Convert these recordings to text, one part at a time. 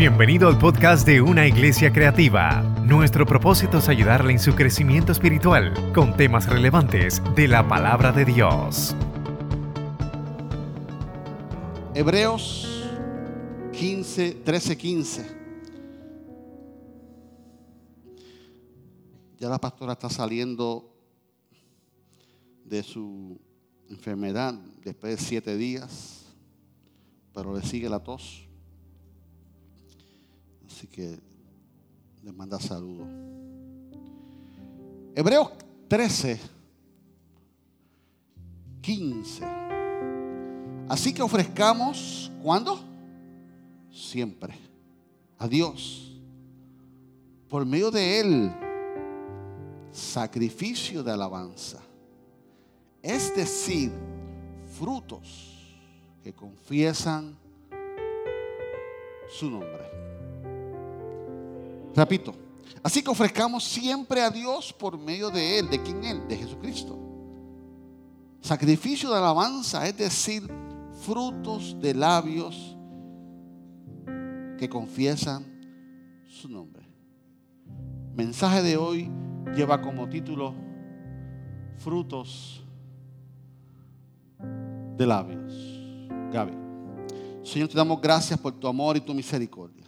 Bienvenido al podcast de Una Iglesia Creativa. Nuestro propósito es ayudarle en su crecimiento espiritual con temas relevantes de la palabra de Dios. Hebreos 15, 13, 15. Ya la pastora está saliendo de su enfermedad después de siete días, pero le sigue la tos. Así que le manda saludos. Hebreos 13, 15. Así que ofrezcamos, ¿cuándo? Siempre. A Dios. Por medio de Él, sacrificio de alabanza. Es decir, frutos que confiesan su nombre. Repito, así que ofrezcamos siempre a Dios por medio de Él. ¿De quién Él? De Jesucristo. Sacrificio de alabanza, es decir, frutos de labios que confiesan su nombre. Mensaje de hoy lleva como título Frutos de labios. Gaby. Señor, te damos gracias por tu amor y tu misericordia.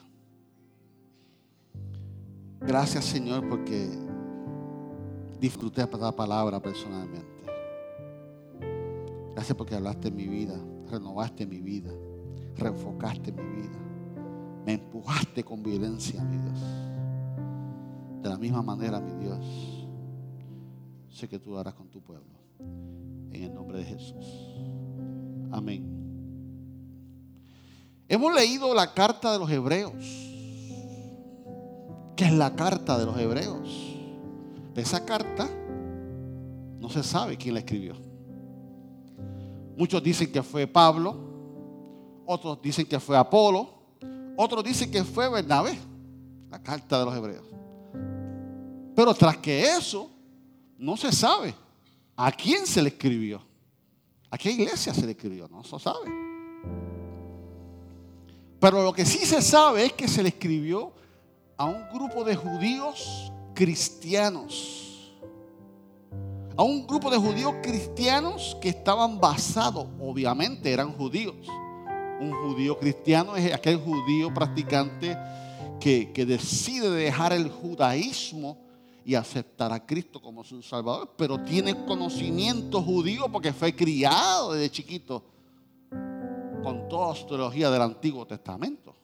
Gracias Señor porque disfruté la palabra personalmente. Gracias porque hablaste en mi vida, renovaste mi vida, reenfocaste mi vida. Me empujaste con violencia, mi Dios. De la misma manera, mi Dios, sé que tú harás con tu pueblo. En el nombre de Jesús. Amén. Hemos leído la carta de los hebreos es la carta de los hebreos. Esa carta no se sabe quién la escribió. Muchos dicen que fue Pablo, otros dicen que fue Apolo, otros dicen que fue Bernabé, la carta de los hebreos. Pero tras que eso, no se sabe a quién se le escribió, a qué iglesia se le escribió, no se sabe. Pero lo que sí se sabe es que se le escribió a un grupo de judíos cristianos. A un grupo de judíos cristianos que estaban basados, obviamente eran judíos. Un judío cristiano es aquel judío practicante que, que decide dejar el judaísmo y aceptar a Cristo como su Salvador, pero tiene conocimiento judío porque fue criado desde chiquito con toda su teología del Antiguo Testamento.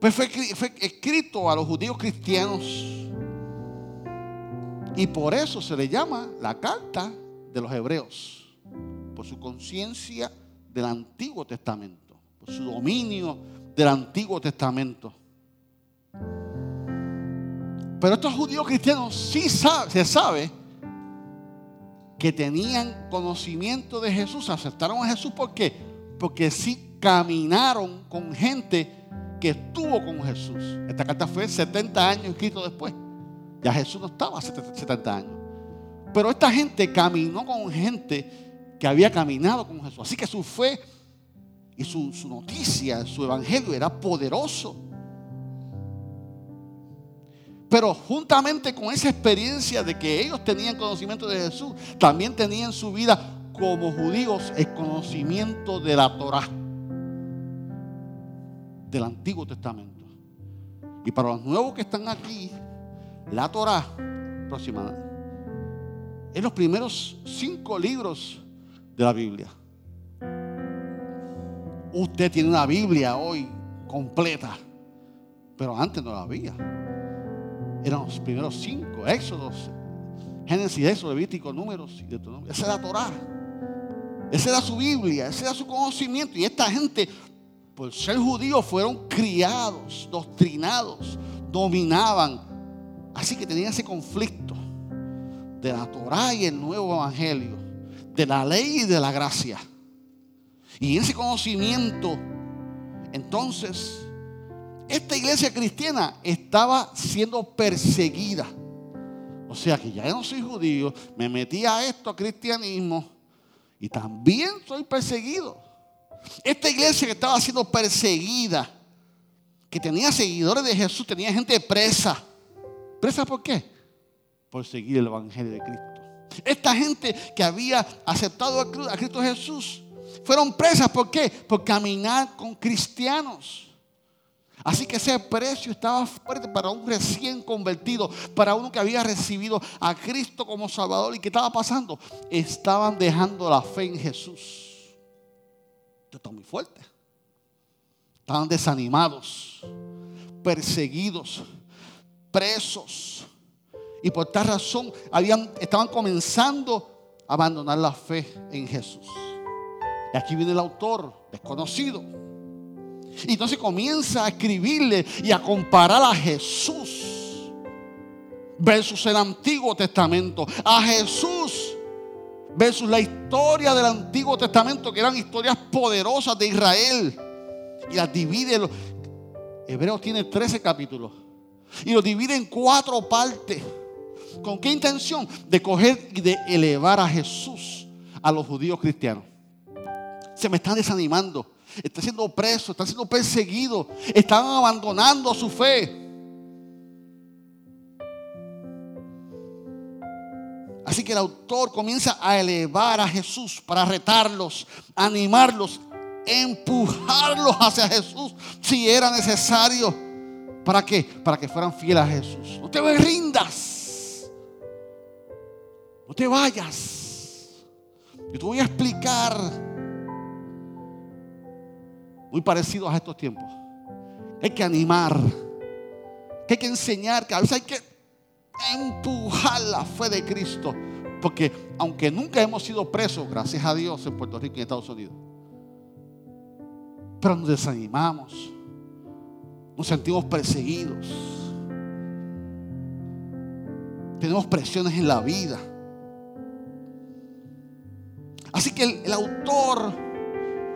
Pues fue, escrito a los judíos cristianos. Y por eso se le llama la carta de los hebreos. Por su conciencia del Antiguo Testamento. Por su dominio del Antiguo Testamento. Pero estos judíos cristianos sí se sabe que tenían conocimiento de Jesús, aceptaron a Jesús. ¿Por qué? Porque sí caminaron con gente que estuvo con Jesús. Esta carta fue 70 años escrito después. Ya Jesús no estaba hace 70 años. Pero esta gente caminó con gente que había caminado con Jesús. Así que su fe y su, su noticia, su evangelio era poderoso. Pero juntamente con esa experiencia de que ellos tenían conocimiento de Jesús, también tenían su vida como judíos el conocimiento de la Torah del Antiguo Testamento. Y para los nuevos que están aquí, la Torah, próxima, es los primeros cinco libros de la Biblia. Usted tiene una Biblia hoy completa, pero antes no la había. Eran los primeros cinco, Éxodos, Génesis, Éxodo, Levítico, Números y Deuteronomio. Esa era la Torah. Esa era su Biblia, ese era su conocimiento. Y esta gente por ser judíos fueron criados, doctrinados, dominaban. Así que tenían ese conflicto de la Torah y el nuevo evangelio, de la ley y de la gracia. Y ese conocimiento, entonces, esta iglesia cristiana estaba siendo perseguida. O sea que ya no soy judío, me metí a esto, a cristianismo, y también soy perseguido. Esta iglesia que estaba siendo perseguida que tenía seguidores de Jesús, tenía gente presa. ¿Presa por qué? Por seguir el Evangelio de Cristo. Esta gente que había aceptado a Cristo Jesús fueron presas. ¿Por qué? Por caminar con cristianos. Así que ese precio estaba fuerte para un recién convertido, para uno que había recibido a Cristo como Salvador. ¿Y qué estaba pasando? Estaban dejando la fe en Jesús. Está muy fuerte. Estaban desanimados, perseguidos, presos. Y por tal razón habían, estaban comenzando a abandonar la fe en Jesús. Y aquí viene el autor, desconocido. Y entonces comienza a escribirle y a comparar a Jesús versus el Antiguo Testamento. A Jesús versus la historia del Antiguo Testamento, que eran historias poderosas de Israel. Y las divide. Hebreos tiene 13 capítulos. Y los divide en cuatro partes. ¿Con qué intención? De coger y de elevar a Jesús a los judíos cristianos. Se me están desanimando. Está siendo preso, está siendo perseguido. Están abandonando su fe. Así que el autor comienza a elevar a Jesús para retarlos, animarlos, empujarlos hacia Jesús si era necesario. ¿Para qué? Para que fueran fieles a Jesús. No te rindas. No te vayas. Yo te voy a explicar muy parecidos a estos tiempos. Hay que animar, hay que enseñar, que a veces hay que empujar la fe de Cristo. Porque aunque nunca hemos sido presos, gracias a Dios, en Puerto Rico y en Estados Unidos, pero nos desanimamos, nos sentimos perseguidos, tenemos presiones en la vida. Así que el, el autor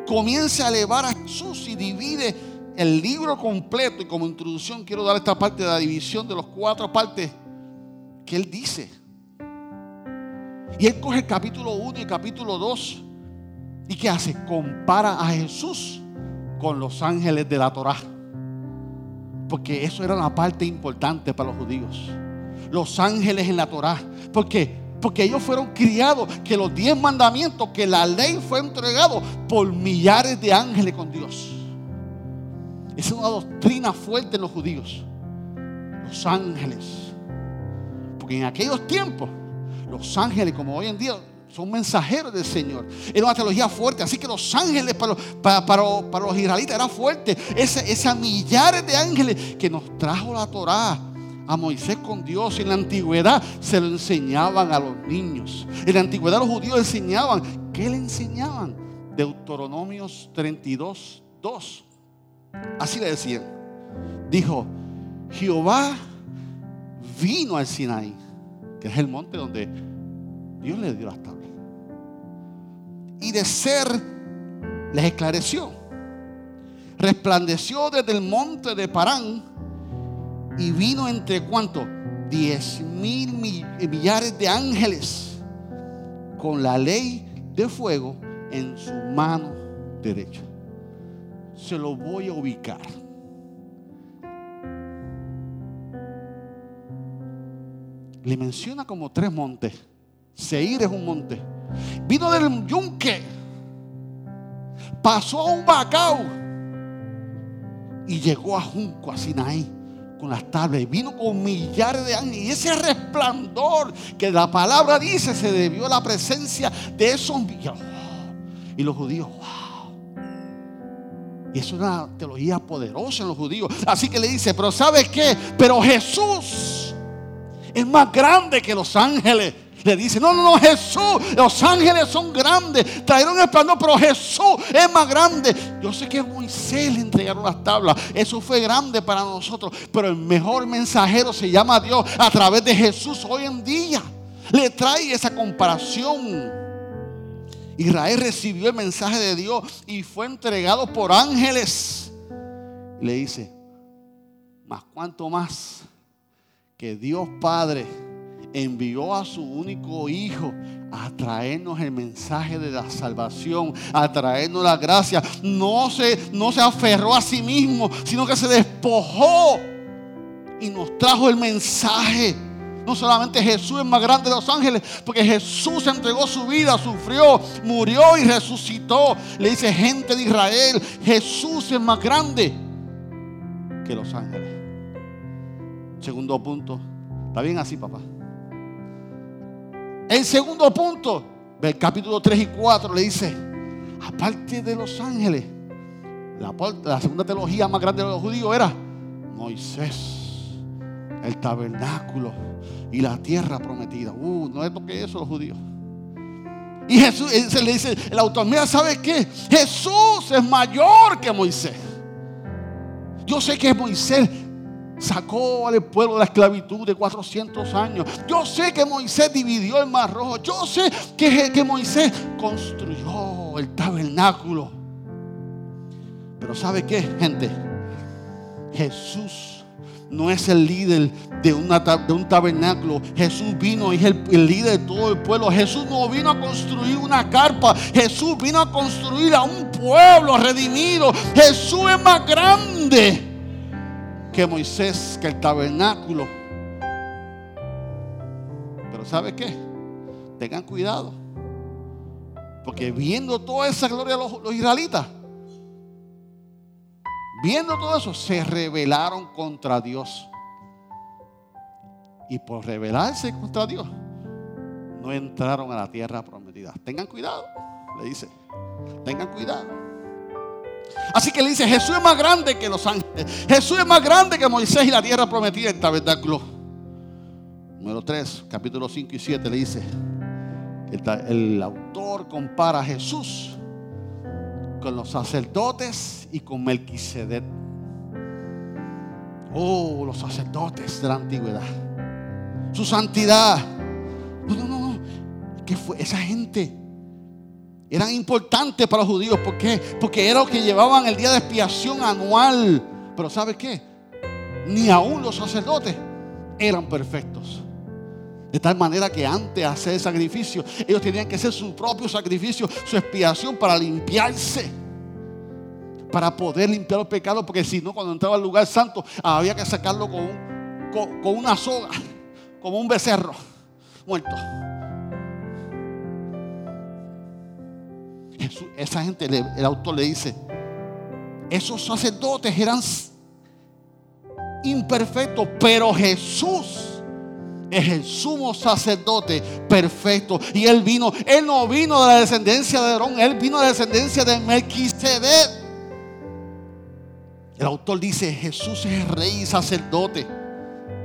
comienza a elevar a Jesús y divide el libro completo. Y como introducción quiero dar esta parte de la división de las cuatro partes que él dice. Y él coge el capítulo 1 y el capítulo 2. ¿Y qué hace? Compara a Jesús con los ángeles de la Torá. Porque eso era una parte importante para los judíos. Los ángeles en la Torá. ¿Por qué? Porque ellos fueron criados que los diez mandamientos, que la ley fue entregado por millares de ángeles con Dios. Esa es una doctrina fuerte en los judíos. Los ángeles. Porque en aquellos tiempos, los ángeles, como hoy en día, son mensajeros del Señor. Era una teología fuerte. Así que los ángeles para los, para, los israelitas era fuerte. Esa, millares de ángeles que nos trajo la Torá a Moisés con Dios. En la antigüedad se lo enseñaban a los niños. En la antigüedad los judíos enseñaban. ¿Qué le enseñaban? Deuteronomios 32, 2. Así le decían. Dijo, Jehová vino al Sinaí, que es el monte donde Dios le dio las tablas. Y de ser les esclareció. Resplandeció desde el monte de Parán y vino entre cuánto? Diez mil millares de ángeles con la ley de fuego en su mano derecha. Se lo voy a ubicar. Le menciona como tres montes. Seir es un monte. Vino del yunque. Pasó a un bacao. Y llegó a Junco, a Sinaí con las tablas y vino con millares de años. Y ese resplandor que la palabra dice se debió a la presencia de esos millares. Y los judíos, wow. Y es una teología poderosa en los judíos. Así que le dice, pero ¿sabes qué? Pero Jesús es más grande que los ángeles le dice, no, no, no, Jesús, los ángeles son grandes, trajeron el plano, pero Jesús es más grande. Yo sé que Moisés le entregaron las tablas, eso fue grande para nosotros, pero el mejor mensajero se llama Dios a través de Jesús hoy en día. Le trae esa comparación. Israel recibió el mensaje de Dios y fue entregado por ángeles. Le dice, más cuanto más que Dios Padre envió a su único hijo a traernos el mensaje de la salvación, a traernos la gracia. No se, no se aferró a sí mismo, sino que se despojó y nos trajo el mensaje. No solamente Jesús es más grande de los ángeles, porque Jesús entregó su vida, sufrió, murió y resucitó. Le dice gente de Israel, Jesús es más grande que los ángeles. Segundo punto, ¿está bien así, papá? El segundo punto, del capítulo 3 y 4, le dice, aparte de los ángeles, la, segunda teología más grande de los judíos era Moisés, el tabernáculo y la tierra prometida. Uh, no es lo que eso los judíos. Y Jesús le dice, el autor, mira, ¿sabe qué? Jesús es mayor que Moisés. Yo sé que Moisés sacó al pueblo de la esclavitud de 400 años. Yo sé que Moisés dividió el mar rojo. Yo sé que, Moisés construyó el tabernáculo. Pero ¿sabe qué, gente? Jesús no es el líder de un tabernáculo. Jesús vino y es el, el, líder de todo el pueblo. Jesús no vino a construir una carpa. Jesús vino a construir a un pueblo redimido. Jesús es más grande que Moisés, que el tabernáculo. Pero ¿sabe qué? Tengan cuidado. Porque viendo toda esa gloria los, los israelitas, viendo todo eso, se rebelaron contra Dios. Y por rebelarse contra Dios, no entraron a la tierra prometida. Tengan cuidado, le dice. Tengan cuidado. Así que le dice, Jesús es más grande que los ángeles. Jesús es más grande que Moisés y la tierra prometida en tabernáculo. Número 3, capítulo 5 y 7 le dice, el, autor compara a Jesús con los sacerdotes y con Melquisedec. Oh, los sacerdotes de la antigüedad. Su santidad. No, no, no. ¿Qué fue? Esa gente eran importantes para los judíos. ¿Por qué? Porque era lo que llevaban el día de expiación anual. Pero ¿sabes qué? Ni aún los sacerdotes eran perfectos. De tal manera que antes de hacer el sacrificio, ellos tenían que hacer su propio sacrificio, su expiación para limpiarse. Para poder limpiar los pecados. Porque si no, cuando entraba al lugar santo, había que sacarlo con, con, con una soga, como un becerro muerto. Esa gente, el autor le dice, esos sacerdotes eran imperfectos, pero Jesús es el sumo sacerdote perfecto. Y él vino, él no vino de la descendencia de Aarón, él vino de la descendencia de Melquisedec. El autor dice, Jesús es rey y sacerdote.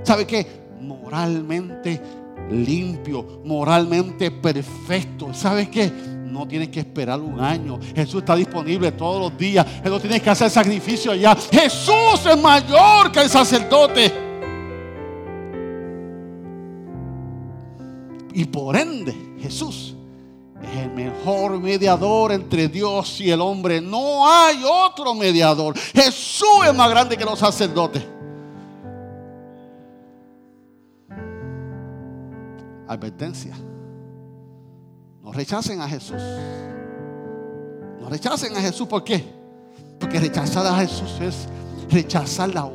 ¿Sabe qué? Moralmente limpio, moralmente perfecto. ¿Sabe qué? No tienes que esperar un año. Jesús está disponible todos los días. No tienes que hacer sacrificio allá. Jesús es mayor que el sacerdote. Y por ende, Jesús es el mejor mediador entre Dios y el hombre. No hay otro mediador. Jesús es más grande que los sacerdotes. Advertencia. No rechacen a Jesús. No rechacen a Jesús. ¿Por qué? Porque rechazar a Jesús es rechazar la,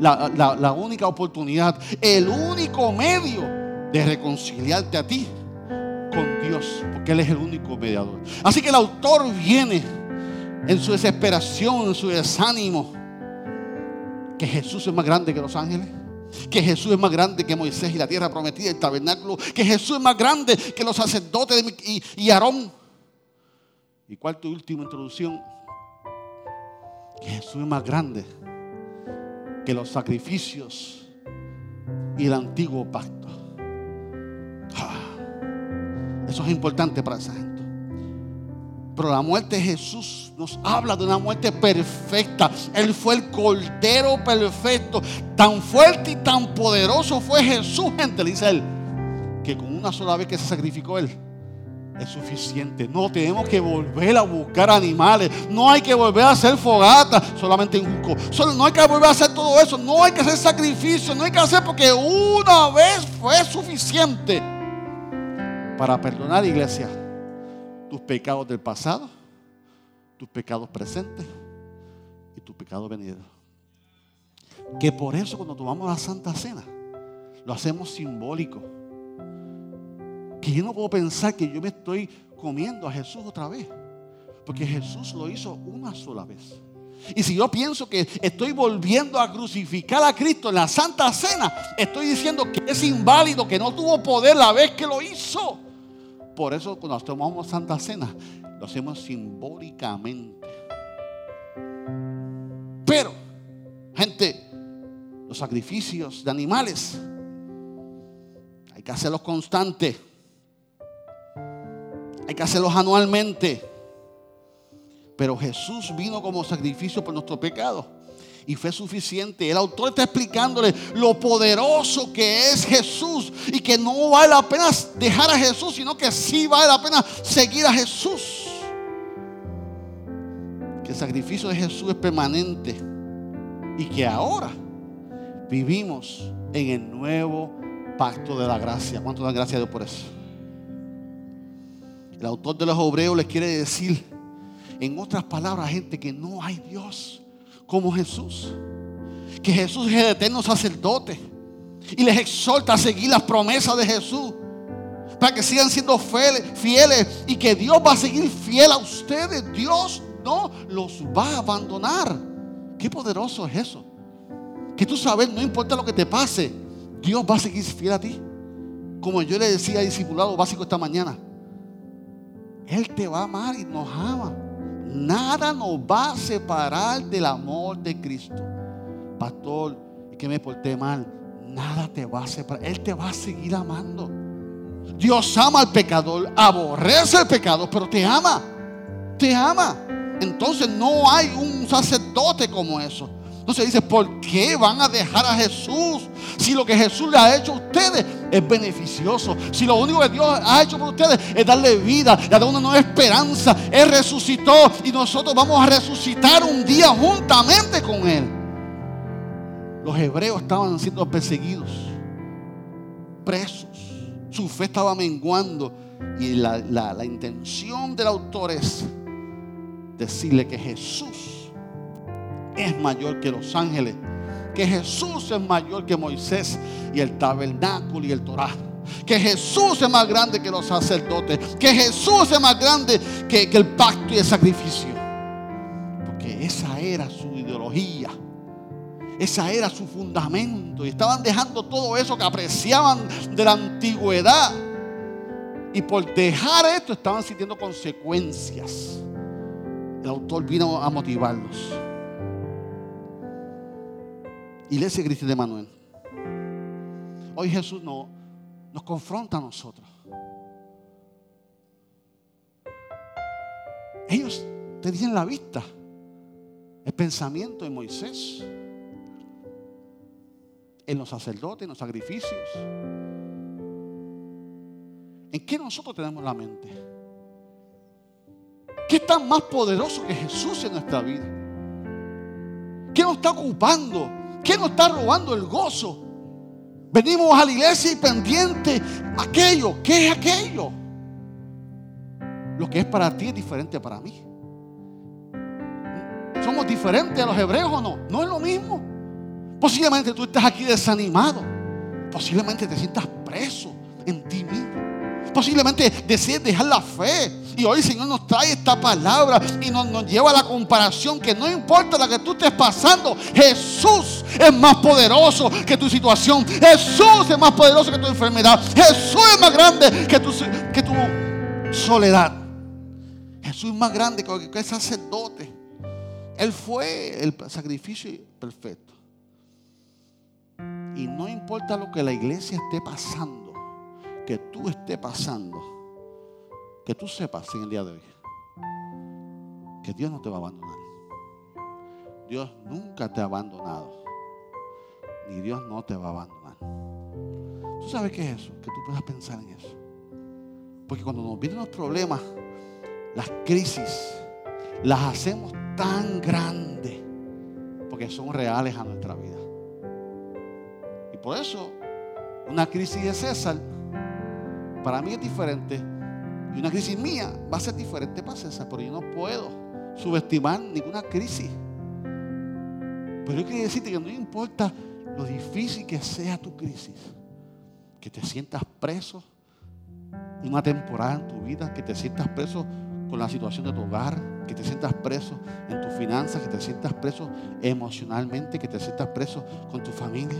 la, la única oportunidad, el único medio de reconciliarte a ti con Dios. Porque Él es el único mediador. Así que el autor viene en su desesperación, en su desánimo. Que Jesús es más grande que los ángeles que Jesús es más grande que Moisés y la tierra prometida, el tabernáculo, que Jesús es más grande que los sacerdotes y, y Aarón. Y cuarto y última introducción, que Jesús es más grande que los sacrificios y el antiguo pacto. Ah, eso es importante para esa gente. Pero la muerte de Jesús nos habla de una muerte perfecta. Él fue el cordero perfecto. Tan fuerte y tan poderoso fue Jesús, gente, dice él, que con una sola vez que se sacrificó él, es suficiente. No tenemos que volver a buscar animales. No hay que volver a hacer fogata solamente en Juco. No hay que volver a hacer todo eso. No hay que hacer sacrificio. No hay que hacer porque una vez fue suficiente para perdonar, iglesia, tus pecados del pasado, tus pecados presentes y tus pecados venideros. Que por eso cuando tomamos la Santa Cena, lo hacemos simbólico que yo no puedo pensar que yo me estoy comiendo a Jesús otra vez. Porque Jesús lo hizo una sola vez. Y si yo pienso que estoy volviendo a crucificar a Cristo en la Santa Cena, estoy diciendo que es inválido, que no tuvo poder la vez que lo hizo. Por eso cuando tomamos Santa Cena, lo hacemos simbólicamente. Pero, gente, los sacrificios de animales hay que hacerlos constantes. Hay que hacerlos anualmente. Pero Jesús vino como sacrificio por nuestro pecado. Y fue suficiente. El autor está explicándole lo poderoso que es Jesús. Y que no vale la pena dejar a Jesús, sino que sí vale la pena seguir a Jesús. Que el sacrificio de Jesús es permanente. Y que ahora vivimos en el nuevo pacto de la gracia. ¿Cuánto da gracia a Dios por eso? El autor de los Hebreos les quiere decir, en otras palabras, gente, que no hay Dios como Jesús. Que Jesús es el eterno sacerdote. Y les exhorta a seguir las promesas de Jesús. Para que sigan siendo fieles, y que Dios va a seguir fiel a ustedes. Dios no los va a abandonar. Qué poderoso es eso. Que tú sabes, no importa lo que te pase, Dios va a seguir fiel a ti. Como yo le decía a discipulado básico esta mañana. Él te va a amar y nos ama. Nada nos va a separar del amor de Cristo. Pastor, que me porté mal. Nada te va a separar. Él te va a seguir amando. Dios ama al pecador, aborrece el pecado, pero te ama. Te ama. Entonces no hay un sacerdote como eso. Entonces dice, ¿por qué van a dejar a Jesús? Si lo que Jesús le ha hecho a ustedes es beneficioso. Si lo único que Dios ha hecho por ustedes es darle vida, le una nueva esperanza. Él resucitó y nosotros vamos a resucitar un día juntamente con Él. Los hebreos estaban siendo perseguidos, presos. Su fe estaba menguando. Y la, la intención del autor es decirle que Jesús es mayor que los ángeles, que Jesús es mayor que Moisés y el tabernáculo y el Torah. Que Jesús es más grande que los sacerdotes. Que Jesús es más grande que, que el pacto y el sacrificio. Porque esa era su ideología. Esa era su fundamento. Y estaban dejando todo eso que apreciaban de la antigüedad. Y por dejar esto estaban sintiendo consecuencias. El autor vino a motivarlos. Iglesia Cristo de Manuel. Hoy Jesús no, nos confronta a nosotros. Ellos tenían la vista, el pensamiento de Moisés, en los sacerdotes, en los sacrificios. ¿En qué nosotros tenemos la mente? ¿Qué es tan más poderoso que Jesús en nuestra vida? ¿Qué nos está ocupando? ¿Qué nos está robando el gozo? Venimos a la iglesia y pendiente aquello. ¿Qué es aquello? Lo que es para ti es diferente para mí. ¿Somos diferentes a los hebreos o no? No es lo mismo. Posiblemente tú estás aquí desanimado. Posiblemente te sientas preso en ti mismo. Posiblemente decides dejar la fe y hoy el Señor nos trae esta palabra y nos, nos lleva a la comparación que no importa la que tú estés pasando, Jesús es más poderoso que tu situación. Jesús es más poderoso que tu enfermedad. Jesús es más grande que tu, soledad. Jesús es más grande que el sacerdote. Él fue el sacrificio perfecto. Y no importa lo que la iglesia esté pasando, que tú estés pasando que tú sepas en el día de hoy que Dios no te va a abandonar. Dios nunca te ha abandonado. Ni Dios no te va a abandonar. ¿Tú sabes qué es eso? Que tú puedas pensar en eso. Porque cuando nos vienen los problemas, las crisis, las hacemos tan grandes porque son reales a nuestra vida. Y por eso, una crisis de César para mí es diferente. Y una crisis mía va a ser diferente para César, pero yo no puedo subestimar ninguna crisis. Pero yo quiero decirte que no importa lo difícil que sea tu crisis, que te sientas preso una temporada en tu vida, que te sientas preso con la situación de tu hogar, que te sientas preso en tus finanzas, que te sientas preso emocionalmente, que te sientas preso con tu familia.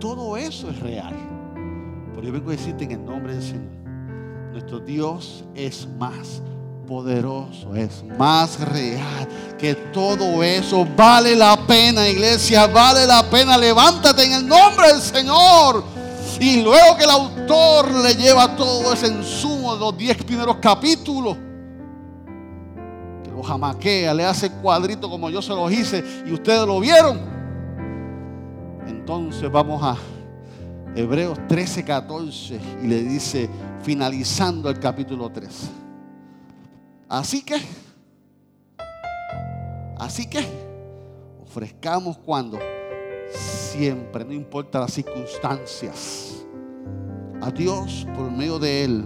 Todo eso es real. Pero yo vengo a decirte en el nombre del Señor, nuestro Dios es más poderoso, es más real que todo eso. Vale la pena, iglesia, vale la pena. Levántate en el nombre del Señor. Y luego que el autor le lleva todo ese insumo de los diez primeros capítulos, que lo jamaquea, le hace cuadrito como yo se los hice y ustedes lo vieron. Entonces vamos a Hebreos 13, 14 y le dice, finalizando el capítulo 3. Así que, así que, ofrezcamos cuando siempre, no importa las circunstancias, a Dios por medio de Él,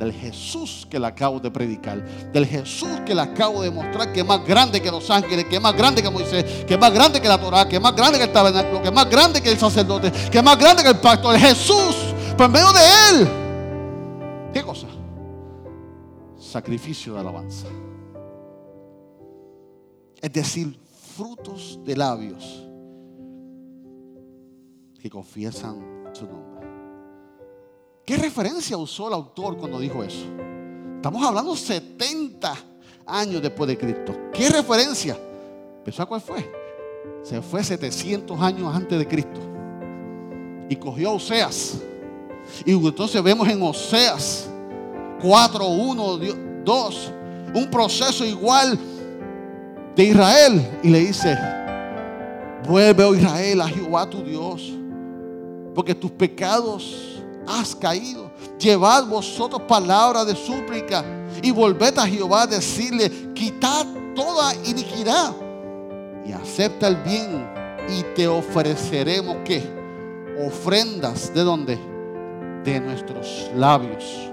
del Jesús que le acabo de predicar, del Jesús que le acabo de mostrar que es más grande que los ángeles, que es más grande que Moisés, que es más grande que la Torah, que es más grande que el tabernáculo, que es más grande que el sacerdote, que es más grande que el pacto, el Jesús, por medio de Él. ¿Qué cosa? Sacrificio de alabanza. Es decir, frutos de labios que confiesan su nombre. ¿Qué referencia usó el autor cuando dijo eso? Estamos hablando 70 años después de Cristo. ¿Qué referencia? ¿Pensó cuál fue? Se fue 700 años antes de Cristo. Y cogió a Oseas. Y entonces vemos en Oseas 4, 1, 2, un proceso igual de Israel. Y le dice, vuelve, oh Israel, a Jehová tu Dios porque tus pecados has caído. Llevad vosotros palabras de súplica y volved a Jehová a decirle, quitad toda iniquidad y acepta el bien y te ofreceremos qué? Ofrendas de dónde? De nuestros labios.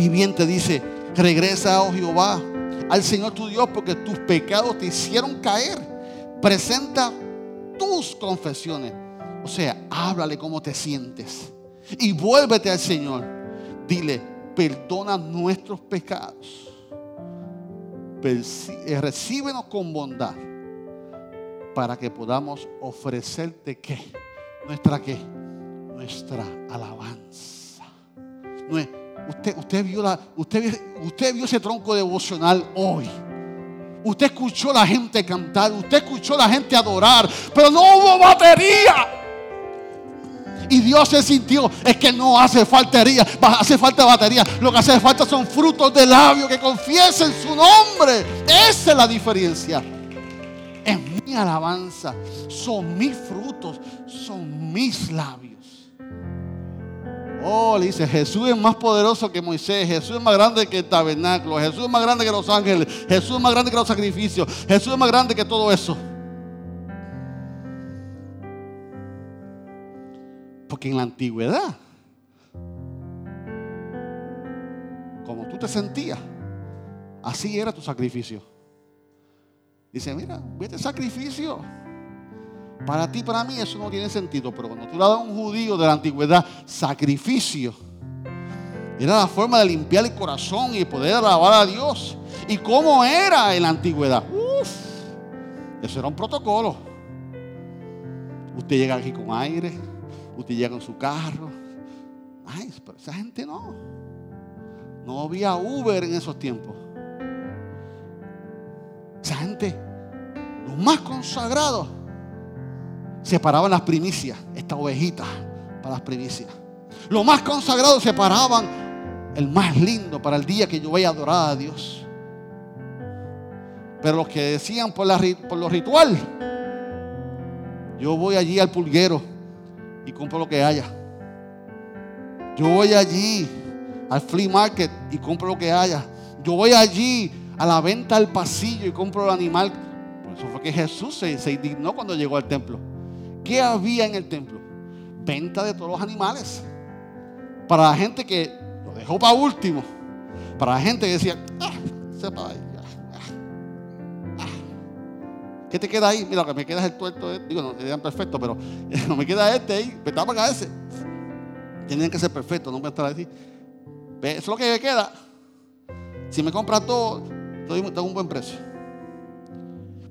Viviente dice, regresa, oh Jehová, al Señor tu Dios, porque tus pecados te hicieron caer. Presenta tus confesiones o sea, háblale cómo te sientes. Y vuélvete al Señor. Dile, perdona nuestros pecados. Eh, recíbenos con bondad. Para que podamos ofrecerte qué? Nuestra qué? Nuestra alabanza. Usted, usted, vio la, usted, usted vio ese tronco devocional hoy. Usted escuchó a la gente cantar, usted escuchó a la gente adorar, pero no hubo batería. Y Dios se sintió, es que no hace faltería, hace falta batería. Lo que hace falta son frutos de labio que confiesen su nombre. Esa es la diferencia. Es mi alabanza, son mis frutos, son mis labios. Oh, le dice, Jesús es más poderoso que Moisés, Jesús es más grande que el tabernáculo, Jesús es más grande que los ángeles, Jesús es más grande que los sacrificios, Jesús es más grande que todo eso. Porque en la antigüedad, como tú te sentías, así era tu sacrificio. Dice, mira, vete sacrificio. Para ti, para mí, eso no tiene sentido. Pero cuando tú le das a un judío de la antigüedad sacrificio, era la forma de limpiar el corazón y poder alabar a Dios. ¿Y cómo era en la antigüedad? Uf, eso era un protocolo. Usted llega aquí con aire, Usted llega en su carro. Ay, pero esa gente no. No había Uber en esos tiempos. Esa gente, los más consagrados, separaban las primicias, esta ovejita para las primicias. Los más consagrados separaban el más lindo para el día que yo vaya a adorar a Dios. Pero los que decían por, la, por lo ritual, yo voy allí al pulguero y compro lo que haya. Yo voy allí al flea market y compro lo que haya. Yo voy allí a la venta al pasillo y compro el animal. Por eso fue que Jesús se, se indignó cuando llegó al templo. ¿Qué había en el templo? Venta de todos los animales. Para la gente que lo dejó para último. Para la gente que decía, ah, sepa ahí. ah, ah". ¿Qué te queda ahí? Mira, lo que me queda es el tuerto. de- Digo, no, eran perfectos, pero no me queda este ahí. Vete para acá ese. Tienen que ser perfectos, no pueden estar así. Eso es lo que me queda. Si me compras todo, te te doy un buen precio.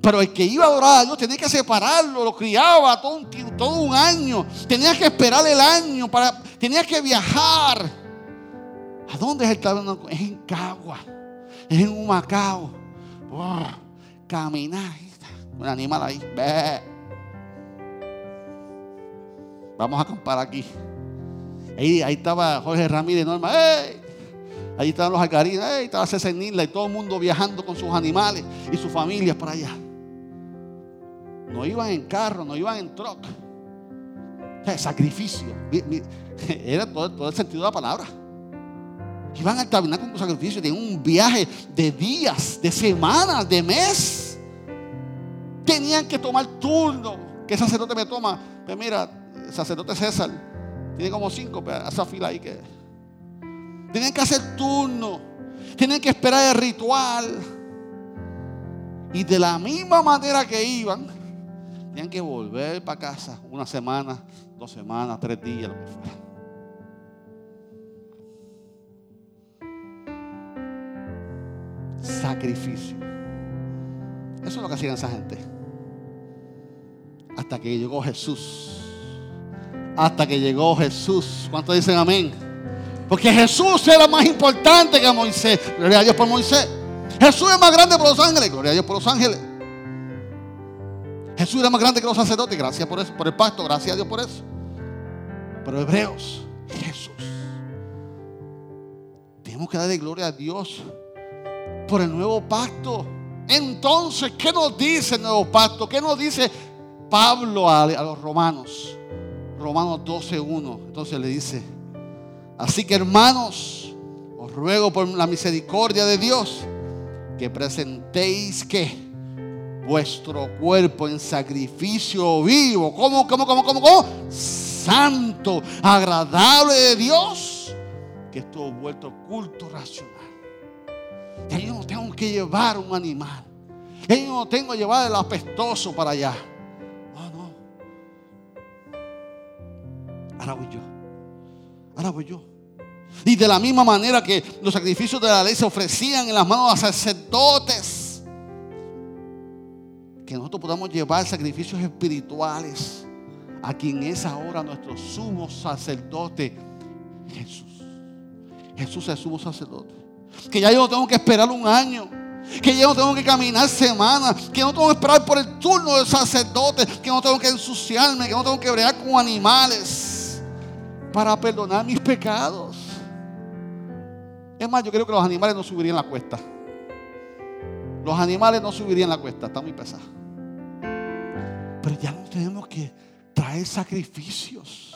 Pero el que iba a adorar a Dios tenía que separarlo, lo criaba todo un, todo un año. Tenía que esperar el año, para, tenía que viajar. ¿A dónde es el tabernáculo? Es en Cagua, es en Humacao. Wow, Caminar, ahí un animal ahí. Vamos a acampar aquí. Ahí, ahí estaba Jorge Ramírez Norma. ¡Ey! Ahí estaban los alcarinos. ¡Ey! Estaba César Nila y todo el mundo viajando con sus animales y sus familias para allá. No iban en carro, no iban en truck. O sea, sacrificio. Era todo, el sentido de la palabra. Iban al tabernáculo con sacrificio. Tenían un viaje de días, de semanas, de mes. Tenían que tomar turno. ¿Qué sacerdote me toma? Pues mira, sacerdote César tiene como cinco, pero esa fila ahí que. Tenían que hacer turno. Tienen que esperar el ritual. Y de la misma manera que iban, tenían que volver para casa una semana, dos semanas, tres días, lo que fuera. Sacrificio. Eso es lo que hacían esa gente. Hasta que llegó Jesús. Hasta que llegó Jesús. ¿Cuántos dicen amén? Porque Jesús era más importante que Moisés. Gloria a Dios por Moisés. Jesús es más grande por los ángeles. Gloria a Dios por los ángeles. Jesús era más grande que los sacerdotes. Gracias por eso, por el pacto. Gracias a Dios por eso. Pero Hebreos, Jesús. Tenemos que darle gloria a Dios por el nuevo pacto. Entonces, ¿qué nos dice el nuevo pacto? ¿Qué nos dice Pablo a, a los romanos? Romanos 12.1. Entonces le dice, así que hermanos, os ruego por la misericordia de Dios que presentéis que vuestro cuerpo en sacrificio vivo. ¿Cómo, cómo, cómo, cómo, cómo? Santo, agradable de Dios, que esto es vuestro culto racional. Ya yo no tengo que llevar un animal. Ya yo no tengo que llevar el apestoso para allá. No, no. Ahora voy yo. Ahora voy yo. Y de la misma manera que los sacrificios de la ley se ofrecían en las manos de sacerdotes, que nosotros podamos llevar sacrificios espirituales a quien es ahora nuestro sumo sacerdote, Jesús. Jesús es sumo sacerdote. Que ya yo no tengo que esperar un año. Que ya no tengo que caminar semanas. Que no tengo que esperar por el turno del sacerdote. Que no tengo que ensuciarme. Que no tengo que bregar con animales. Para perdonar mis pecados. Es más, yo creo que los animales no subirían la cuesta. Los animales no subirían la cuesta. Está muy pesada. Pero ya no tenemos que traer sacrificios.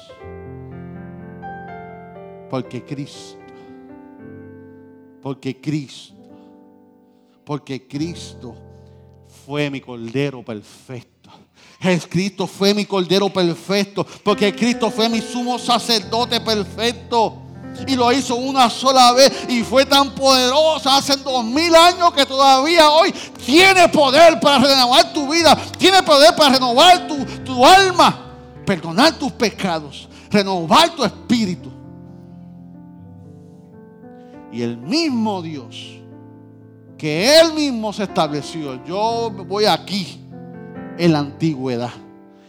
Porque Cristo porque Cristo, porque Cristo fue mi cordero perfecto. Cristo fue mi cordero perfecto. Porque Cristo fue mi sumo sacerdote perfecto. Y lo hizo una sola vez. Y fue tan poderosa hace dos mil años que todavía hoy tiene poder para renovar tu vida. Tiene poder para renovar tu, tu alma. Perdonar tus pecados. Renovar tu espíritu. Y el mismo Dios que Él mismo se estableció, yo voy aquí en la antigüedad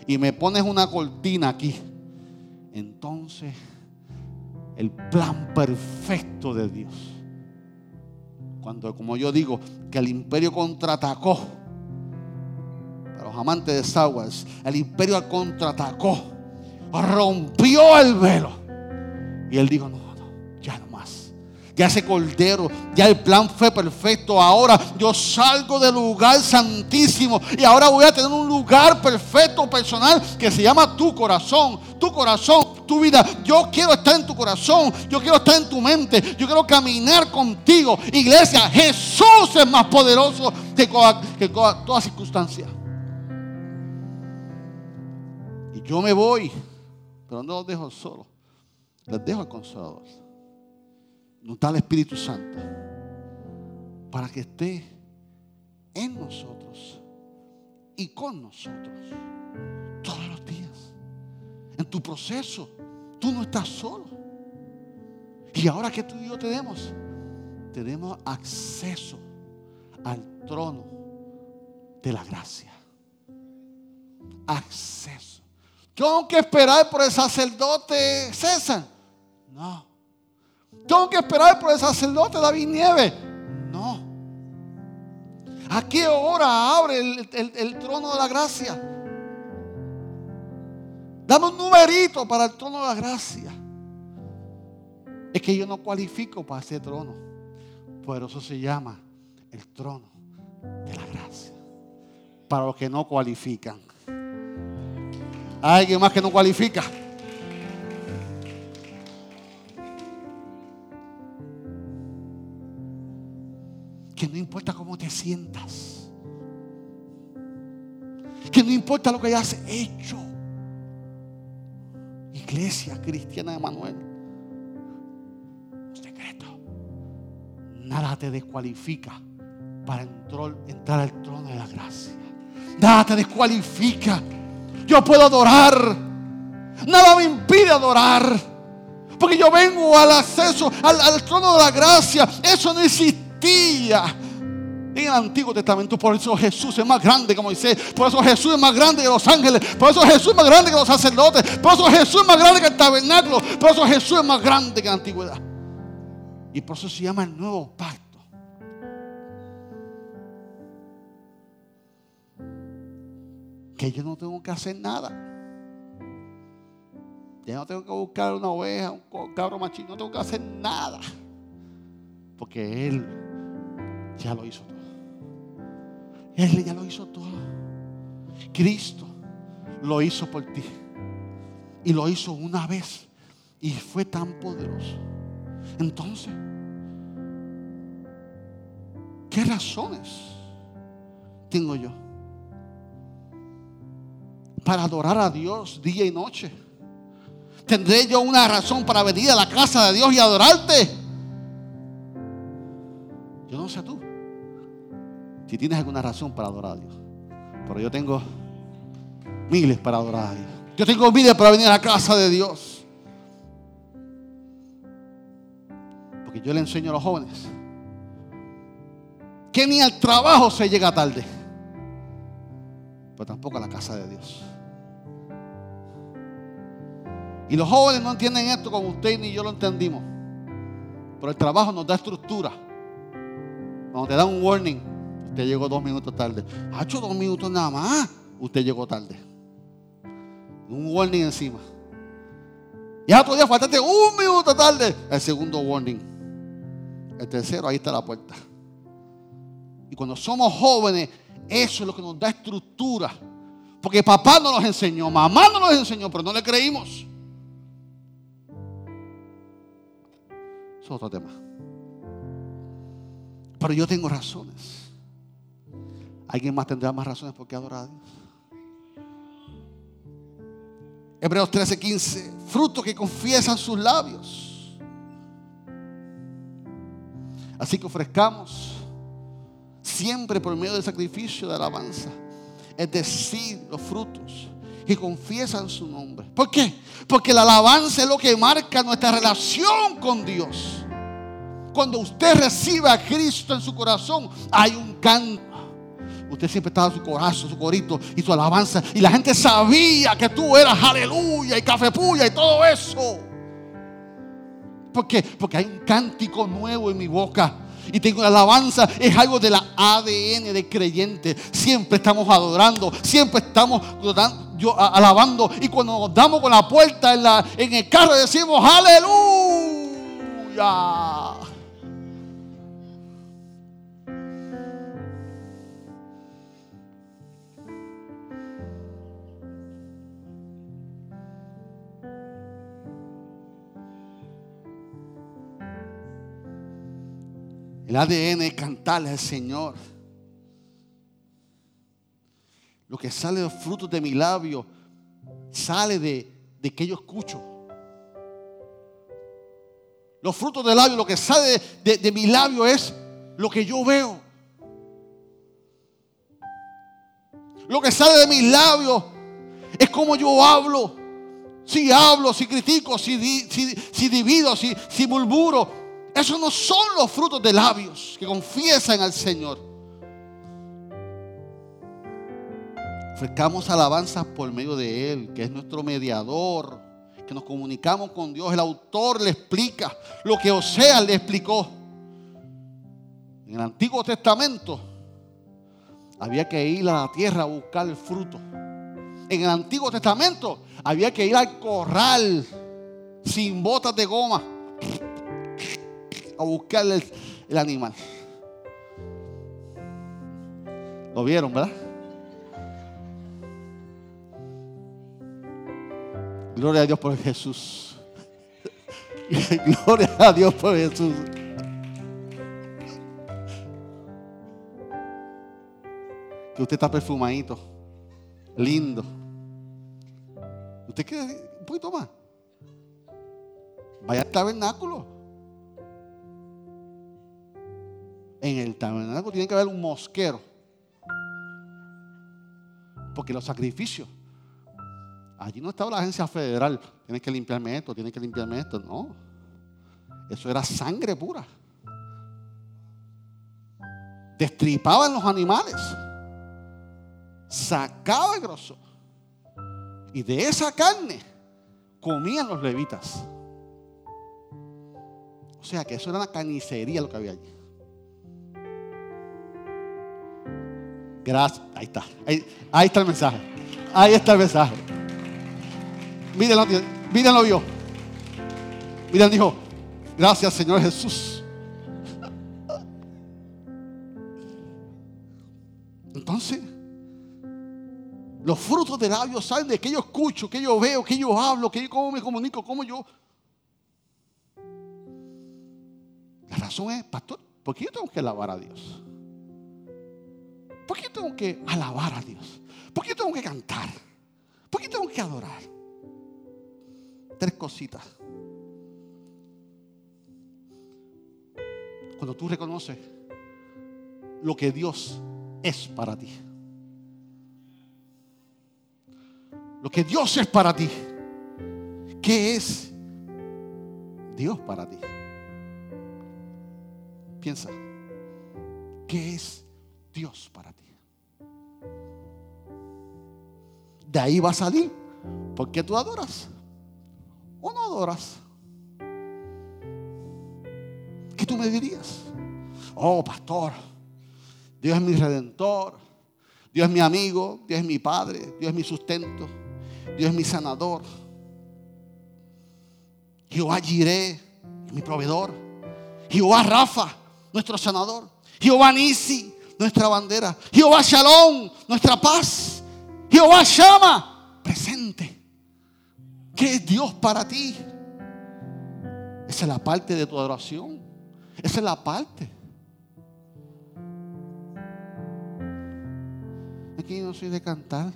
y me pones una cortina aquí. Entonces, el plan perfecto de Dios. Cuando, como yo digo, que el imperio contraatacó. Para los amantes de Star el imperio contraatacó. Rompió el velo. Y él dijo, no, ya ese cordero, ya el plan fue perfecto. Ahora yo salgo del lugar santísimo y ahora voy a tener un lugar perfecto personal que se llama tu corazón. Tu corazón, tu vida. Yo quiero estar en tu corazón. Yo quiero estar en tu mente. Yo quiero caminar contigo. Iglesia, Jesús es más poderoso que, que toda circunstancia. Y yo me voy, pero no los dejo solos. Les dejo al consolador nos da el Espíritu Santo para que esté en nosotros y con nosotros todos los días. En tu proceso, tú no estás solo. Y ahora que tú y yo tenemos, tenemos acceso al trono de la gracia. Acceso. Tengo que esperar por el sacerdote César. No. Tengo que esperar por el sacerdote David Nieves. No. ¿A qué hora abre el, trono de la gracia? Dame un numerito para el trono de la gracia. Es que yo no cualifico para ese trono. Por eso se llama el trono de la gracia. Para los que no cualifican. Hay alguien más que no cualifica. Que no importa cómo te sientas, que no importa lo que hayas hecho. Iglesia Cristiana de Manuel, secreto, nada te descualifica para entrar, al trono de la gracia. Nada te descualifica. Yo puedo adorar. Nada me impide adorar. Porque yo vengo al acceso al, al trono de la gracia. Eso no existe en el Antiguo Testamento. Por eso Jesús es más grande que Moisés. Por eso Jesús es más grande que los ángeles. Por eso Jesús es más grande que los sacerdotes. Por eso Jesús es más grande que el tabernáculo. Por eso Jesús es más grande que la antigüedad. Y por eso se llama el nuevo pacto. Que yo no tengo que hacer nada. Ya no tengo que buscar una oveja, un cabro machito. No tengo que hacer nada. Porque Él ya lo hizo todo. Él ya lo hizo todo. Cristo lo hizo por ti. Y lo hizo una vez. Y fue tan poderoso. Entonces, ¿qué razones tengo yo? Para adorar a Dios día y noche. ¿Tendré yo una razón para venir a la casa de Dios y adorarte? Yo no sé tú. Si tienes alguna razón para adorar a Dios. Pero yo tengo miles para adorar a Dios. Yo tengo miles para venir a la casa de Dios. Porque yo le enseño a los jóvenes que ni al trabajo se llega tarde. Pero tampoco a la casa de Dios. Y los jóvenes no entienden esto como usted ni yo lo entendimos. Pero el trabajo nos da estructura. Cuando te dan un warning, usted llegó dos minutos tarde. Ha hecho dos minutos nada más. Usted llegó tarde. Un warning encima. Y al otro día faltaste un minuto tarde. El segundo warning. El tercero, ahí está la puerta. Y cuando somos jóvenes, eso es lo que nos da estructura. Porque papá no nos enseñó, mamá no nos enseñó, pero no le creímos. Eso es otro tema. Pero yo tengo razones. ¿Alguien más tendrá más razones por qué adorar a Dios? Hebreos 13, 15. Fruto que confiesan sus labios. Así que ofrezcamos siempre por medio del sacrificio de alabanza. Es decir, los frutos que confiesan su nombre. ¿Por qué? Porque la alabanza es lo que marca nuestra relación con Dios. Cuando usted recibe a Cristo en su corazón, hay un canto. Usted siempre estaba en su corazón, su corito y su alabanza. Y la gente sabía que tú eras aleluya y café puya y todo eso. ¿Por qué? Porque hay un cántico nuevo en mi boca. Y tengo la alabanza, es algo de la ADN de creyente. Siempre estamos adorando, siempre estamos alabando. Y cuando nos damos con la puerta en, en el carro decimos aleluya. El ADN es cantarle al Señor. Lo que sale de los frutos de mi labio sale de, de que yo escucho. Los frutos del labio, lo que sale de, de mi labio es lo que yo veo. Lo que sale de mis labios es como yo hablo. Si hablo, si critico, si, si, divido, si, si murmuro. Esos no son los frutos de labios que confiesan al Señor. Ofrezcamos alabanzas por medio de Él, que es nuestro mediador, que nos comunicamos con Dios. El autor le explica lo que Osea le explicó. En el Antiguo Testamento había que ir a la tierra a buscar el fruto. En el Antiguo Testamento había que ir al corral sin botas de goma a buscar el, animal. ¿Lo vieron, verdad? Gloria a Dios por Jesús. Gloria a Dios por Jesús. que usted está perfumadito, lindo. ¿Usted quiere un poquito más? Vaya al tabernáculo. En el tabernáculo tiene que haber un mosquero. Porque los sacrificios, allí no estaba la agencia federal. Tienes que limpiarme esto, tienes que limpiarme esto. No. Eso era sangre pura. Destripaban los animales sacaba el grosor. Y de esa carne comían los levitas. O sea que eso era una carnicería lo que había allí. Gracias. Ahí está. Ahí, está el mensaje. Ahí está el mensaje. Mírenlo, mírenlo vio. Miren, dijo, gracias Señor Jesús. Entonces, los frutos de labios salen de que yo escucho, que yo veo, que yo hablo, que yo cómo me comunico, cómo yo. La razón es, pastor, ¿por qué yo tengo que alabar a Dios? ¿Por qué tengo que alabar a Dios? ¿Por qué tengo que cantar? ¿Por qué tengo que adorar? Tres cositas. Cuando tú reconoces lo que Dios es para ti. lo que Dios es para ti. ¿Qué es Dios para ti? Piensa, ¿qué es Dios para ti? De ahí va a salir. ¿Por qué tú adoras? ¿O no adoras? ¿Qué tú me dirías? Oh, pastor, Dios es mi redentor, Dios es mi amigo, Dios es mi padre, Dios es mi sustento. Dios es mi sanador. Jehová Jireh, mi proveedor. Jehová Rafa, nuestro sanador. Jehová Nisi, nuestra bandera. Jehová Shalom, nuestra paz. Jehová Shama, presente. ¿Qué es Dios para ti? Esa es la parte de tu adoración. Esa es la parte. Aquí no soy de cantar.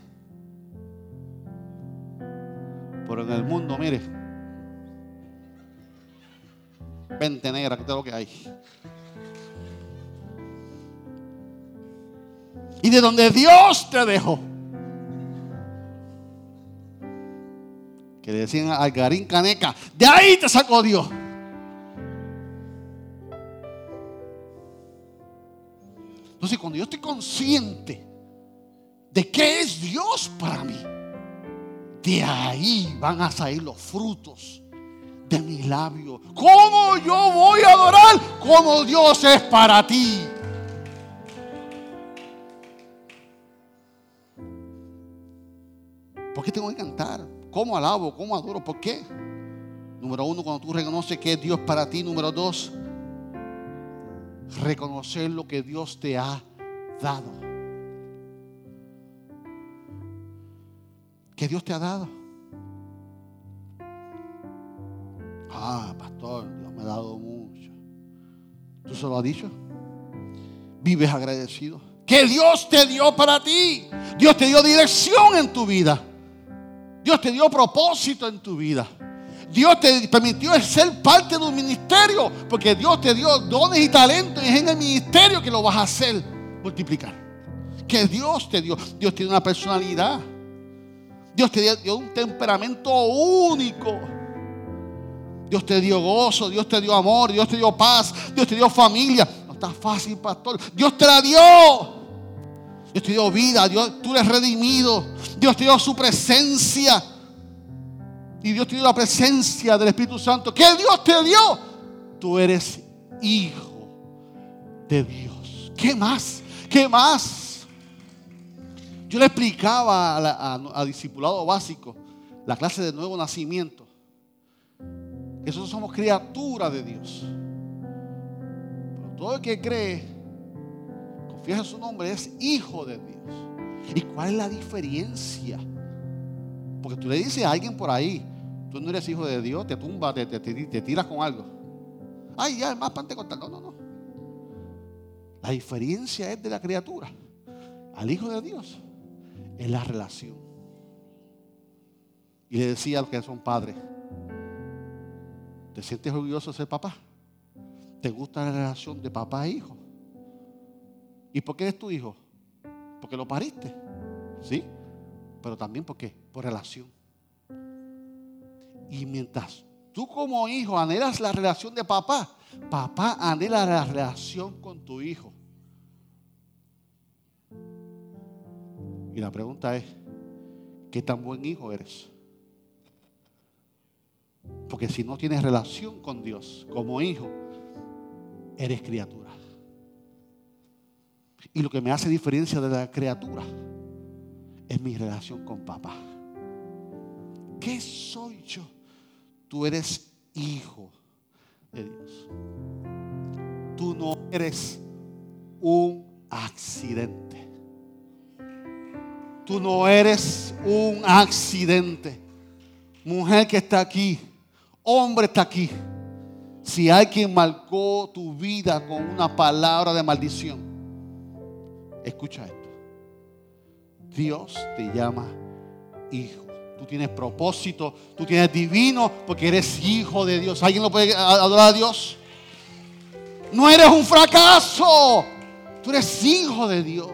Pero en el mundo, mire, vente negra, que es lo que hay. Y de donde Dios te dejó. Que le decían al Garín Caneca, de ahí te sacó Dios. Entonces, cuando yo estoy consciente de qué es Dios para mí, de ahí van a salir los frutos de mi labio. ¿Cómo yo voy a adorar? Como Dios es para ti. Qué tengo que cantar? ¿Cómo alabo? ¿Cómo adoro? ¿Por qué? Número uno, cuando tú reconoces que es Dios para ti. Número dos, reconocer lo que Dios te ha dado. que Dios te ha dado. Ah, pastor, Dios me ha dado mucho. ¿Tú se lo has dicho? vives agradecido? Que Dios te dio para ti. Dios te dio dirección en tu vida. Dios te dio propósito en tu vida. Dios te permitió ser parte de un ministerio. Porque Dios te dio dones y talentos. Y es en el ministerio que lo vas a hacer multiplicar. Que Dios te dio. Dios tiene una personalidad. Dios te dio un temperamento único. Dios te dio gozo, Dios te dio amor, Dios te dio paz, Dios te dio familia. No está fácil, pastor. Dios te la dio. Dios te dio vida, Dios, tú eres redimido. Dios te dio su presencia. Y Dios te dio la presencia del Espíritu Santo. ¿Qué Dios te dio? Tú eres hijo de Dios. ¿Qué más? ¿Qué más? Yo le explicaba a, a discipulado básico la clase de nuevo nacimiento. Nosotros somos criaturas de Dios. Pero todo el que cree, su nombre, es hijo de Dios. ¿Y cuál es la diferencia? Porque tú le dices a alguien por ahí, tú no eres hijo de Dios, te tumba, te, te, tiras con algo. Ay, ya, es más contar. No, no, no. La diferencia es de la criatura al hijo de Dios. Es la relación. Y le decía a los que son padres, ¿Te sientes orgulloso de ser papá? ¿Te gusta la relación de papá e hijo? ¿Y por qué eres tu hijo? Porque lo pariste. ¿Sí? Pero también porque por relación. Y mientras tú como hijo anhelas la relación de papá, papá anhela la relación con tu hijo. Y la pregunta es, ¿qué tan buen hijo eres? Porque si no tienes relación con Dios como hijo, eres criatura. Y lo que me hace diferencia de la criatura es mi relación con papá. ¿Qué soy yo? Tú eres hijo de Dios. Tú no eres un accidente. Tú no eres un accidente. Mujer que está aquí, hombre está aquí. Si alguien marcó tu vida con una palabra de maldición, escucha esto. Dios te llama hijo. Tú tienes propósito, tú tienes divino porque eres hijo de Dios. ¿Alguien lo puede adorar a Dios? No eres un fracaso. Tú eres hijo de Dios.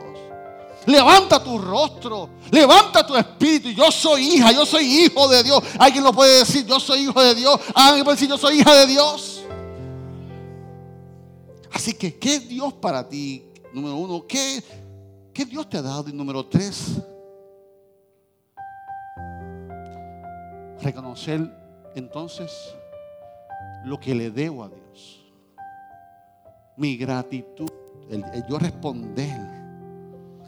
Levanta tu rostro, levanta tu espíritu. Yo soy hija, yo soy hijo de Dios. Alguien lo puede decir, yo soy hijo de Dios. Alguien puede decir, yo soy hija de Dios. Así que, ¿qué es Dios para ti? Número uno, ¿qué, qué Dios te ha dado? Y número tres, reconocer entonces lo que le debo a Dios. Mi gratitud, yo responder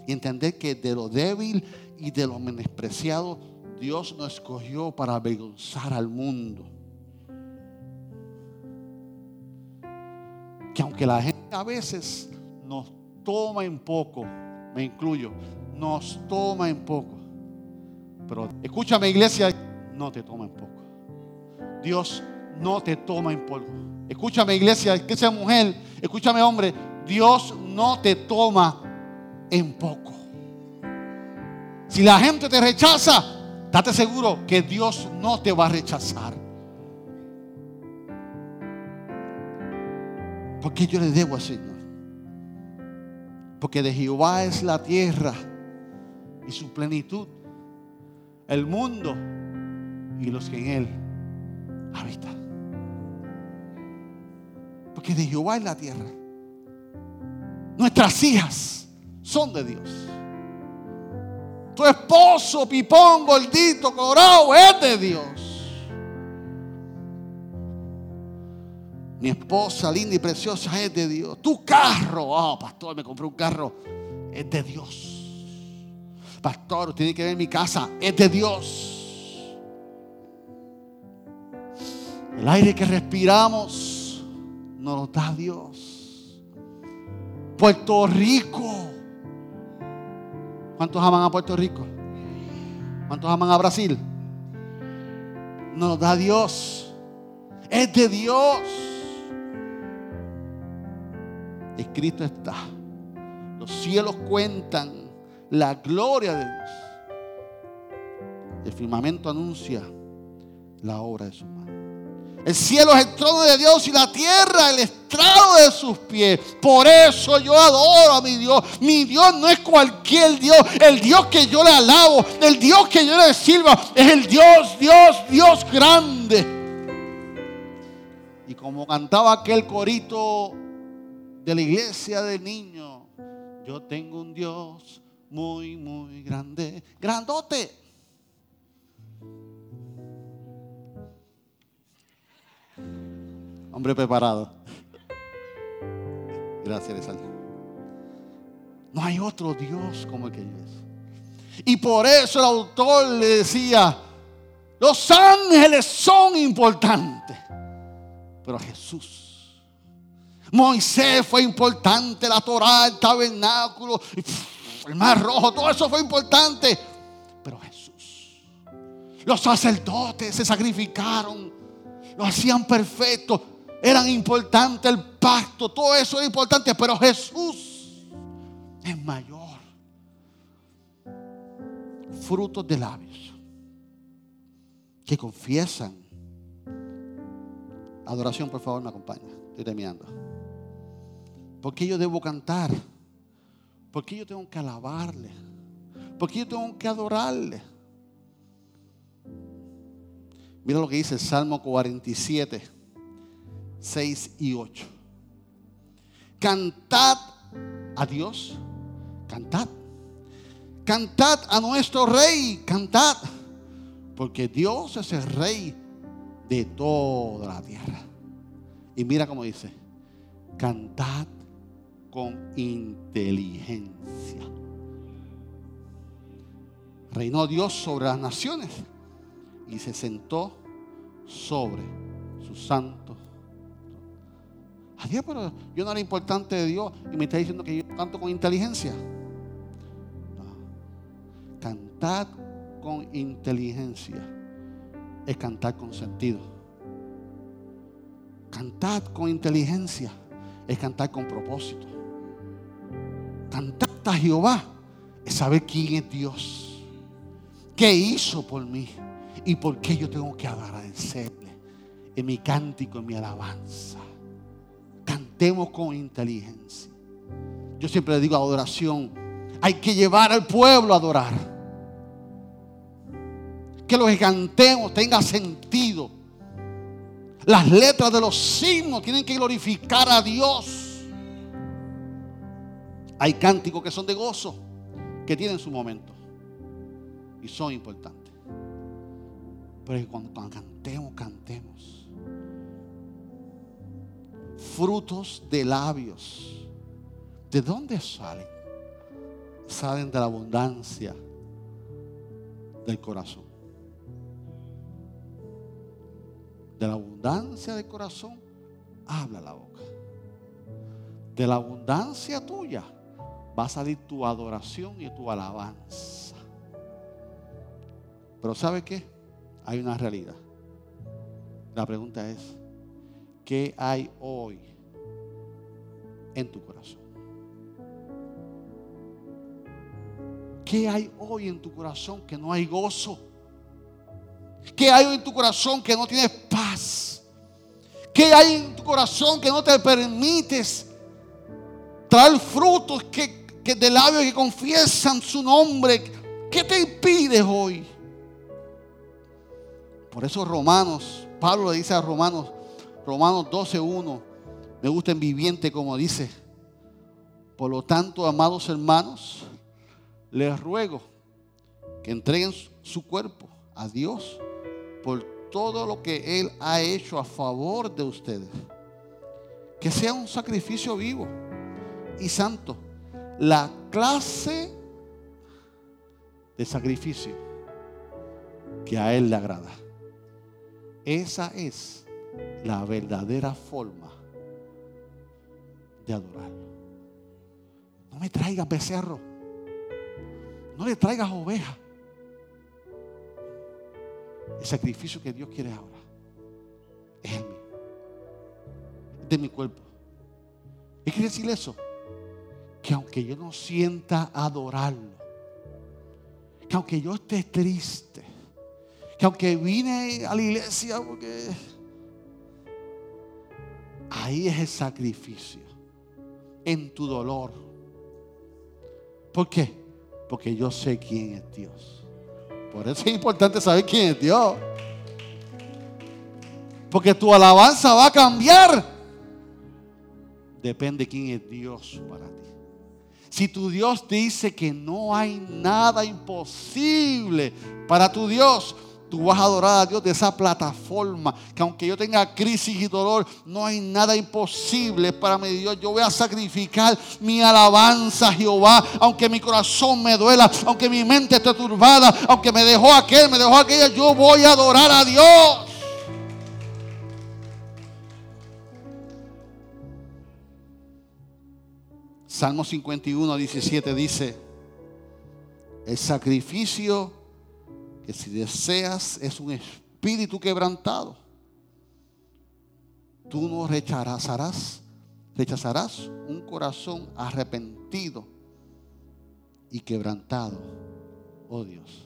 y entender que de lo débil y de lo menospreciado Dios nos escogió para avergonzar al mundo. Que aunque la gente a veces nos toma en poco, me incluyo, nos toma en poco. Pero escúchame iglesia, no te toma en poco. Dios no te toma en poco. Escúchame iglesia, que sea mujer, escúchame hombre, Dios no te toma en poco. Si la gente te rechaza, date seguro que Dios no te va a rechazar. Porque yo le debo al Señor. Porque de Jehová es la tierra y su plenitud, el mundo y los que en él habitan. Porque de Jehová es la tierra. Nuestras hijas son de Dios. Tu esposo, pipón, gordito, colorado, es de Dios. Mi esposa linda y preciosa es de Dios. Tu carro, oh pastor, me compré un carro, es de Dios. Pastor, tiene que ver mi casa, es de Dios. El aire que respiramos nos lo da Dios. Puerto Rico ¿Cuántos aman a Puerto Rico? ¿Cuántos aman a Brasil? Nos da Dios. Es de Dios. Escrito está. Los cielos cuentan la gloria de Dios. El firmamento anuncia la obra de su mano. El cielo es el trono de Dios y la tierra el estrado de sus pies. Por eso yo adoro a mi Dios. Mi Dios no es cualquier Dios. El Dios que yo le alabo, el Dios que yo le sirva, es el Dios, Dios, Dios grande. Y como cantaba aquel corito de la iglesia de niños, yo tengo un Dios muy, muy grande, grandote. Hombre preparado. Gracias, Salud. No hay otro Dios como el que yo es. Y por eso el autor le decía, los ángeles son importantes, pero Jesús. Moisés fue importante, la Torah, el tabernáculo, el mar rojo, todo eso fue importante, pero Jesús. Los sacerdotes se sacrificaron, lo hacían perfecto eran importantes, el pacto, todo eso era importante, pero Jesús es mayor. Frutos de labios que confiesan. Adoración, por favor, me acompaña. Estoy terminando. ¿Por qué yo debo cantar? ¿Por qué yo tengo que alabarle? ¿Por qué yo tengo que adorarle? Mira lo que dice Salmo 47. 6 y 8. Cantad a Dios, cantad. Cantad a nuestro rey, cantad. Porque Dios es el rey de toda la tierra. Y mira cómo dice, cantad con inteligencia. Reinó Dios sobre las naciones y se sentó sobre su santo Adiós, pero yo no era importante de Dios y me está diciendo que yo canto con inteligencia. Cantar con inteligencia es cantar con sentido. Cantar con inteligencia es cantar con propósito. Cantar a Jehová es saber quién es Dios, qué hizo por mí y por qué yo tengo que agradecerle en mi cántico, en mi alabanza cantemos con inteligencia. Yo siempre le digo adoración, hay que llevar al pueblo a adorar. Que lo que cantemos tenga sentido. Las letras de los himnos tienen que glorificar a Dios. Hay cánticos que son de gozo, que tienen su momento y son importantes. Pero cuando cantemos, cantemos frutos de labios. ¿De dónde salen? Salen de la abundancia del corazón. De la abundancia del corazón habla la boca. De la abundancia tuya va a salir tu adoración y tu alabanza. Pero ¿sabe qué? Hay una realidad. La pregunta es, ¿Qué hay hoy en tu corazón? ¿Qué hay hoy en tu corazón que no hay gozo? ¿Qué hay hoy en tu corazón que no tienes paz? ¿Qué hay en tu corazón que no te permites traer frutos que, que de labios que confiesan su nombre? ¿Qué te impide hoy? Por eso Romanos, Pablo le dice a Romanos, Romanos 12.1. Me gusta en viviente como dice. Por lo tanto, amados hermanos, les ruego que entreguen su cuerpo a Dios por todo lo que Él ha hecho a favor de ustedes. Que sea un sacrificio vivo y santo. La clase de sacrificio que a Él le agrada. Esa es la verdadera forma de adorarlo. No me traigas becerro. No le traigas oveja. El sacrificio que Dios quiere ahora es el mío. de mi cuerpo. ¿Qué quiere decir eso? Que aunque yo no sienta adorarlo, que aunque yo esté triste, que aunque vine a la iglesia porque ahí es el sacrificio, en tu dolor. ¿Por qué? Porque yo sé quién es Dios. Por eso es importante saber quién es Dios. Porque tu alabanza va a cambiar. Depende de quién es Dios para ti. Si tu Dios dice que no hay nada imposible para tu Dios, tú vas a adorar a Dios de esa plataforma. Que aunque yo tenga crisis y dolor, no hay nada imposible para mi Dios. Yo voy a sacrificar mi alabanza a Jehová. Aunque mi corazón me duela, aunque mi mente esté turbada, aunque me dejó aquel, me dejó aquella, yo voy a adorar a Dios. Salmo 51, 17 dice, el sacrificio que si deseas es un espíritu quebrantado. Tú no rechazarás, rechazarás un corazón arrepentido y quebrantado, oh Dios.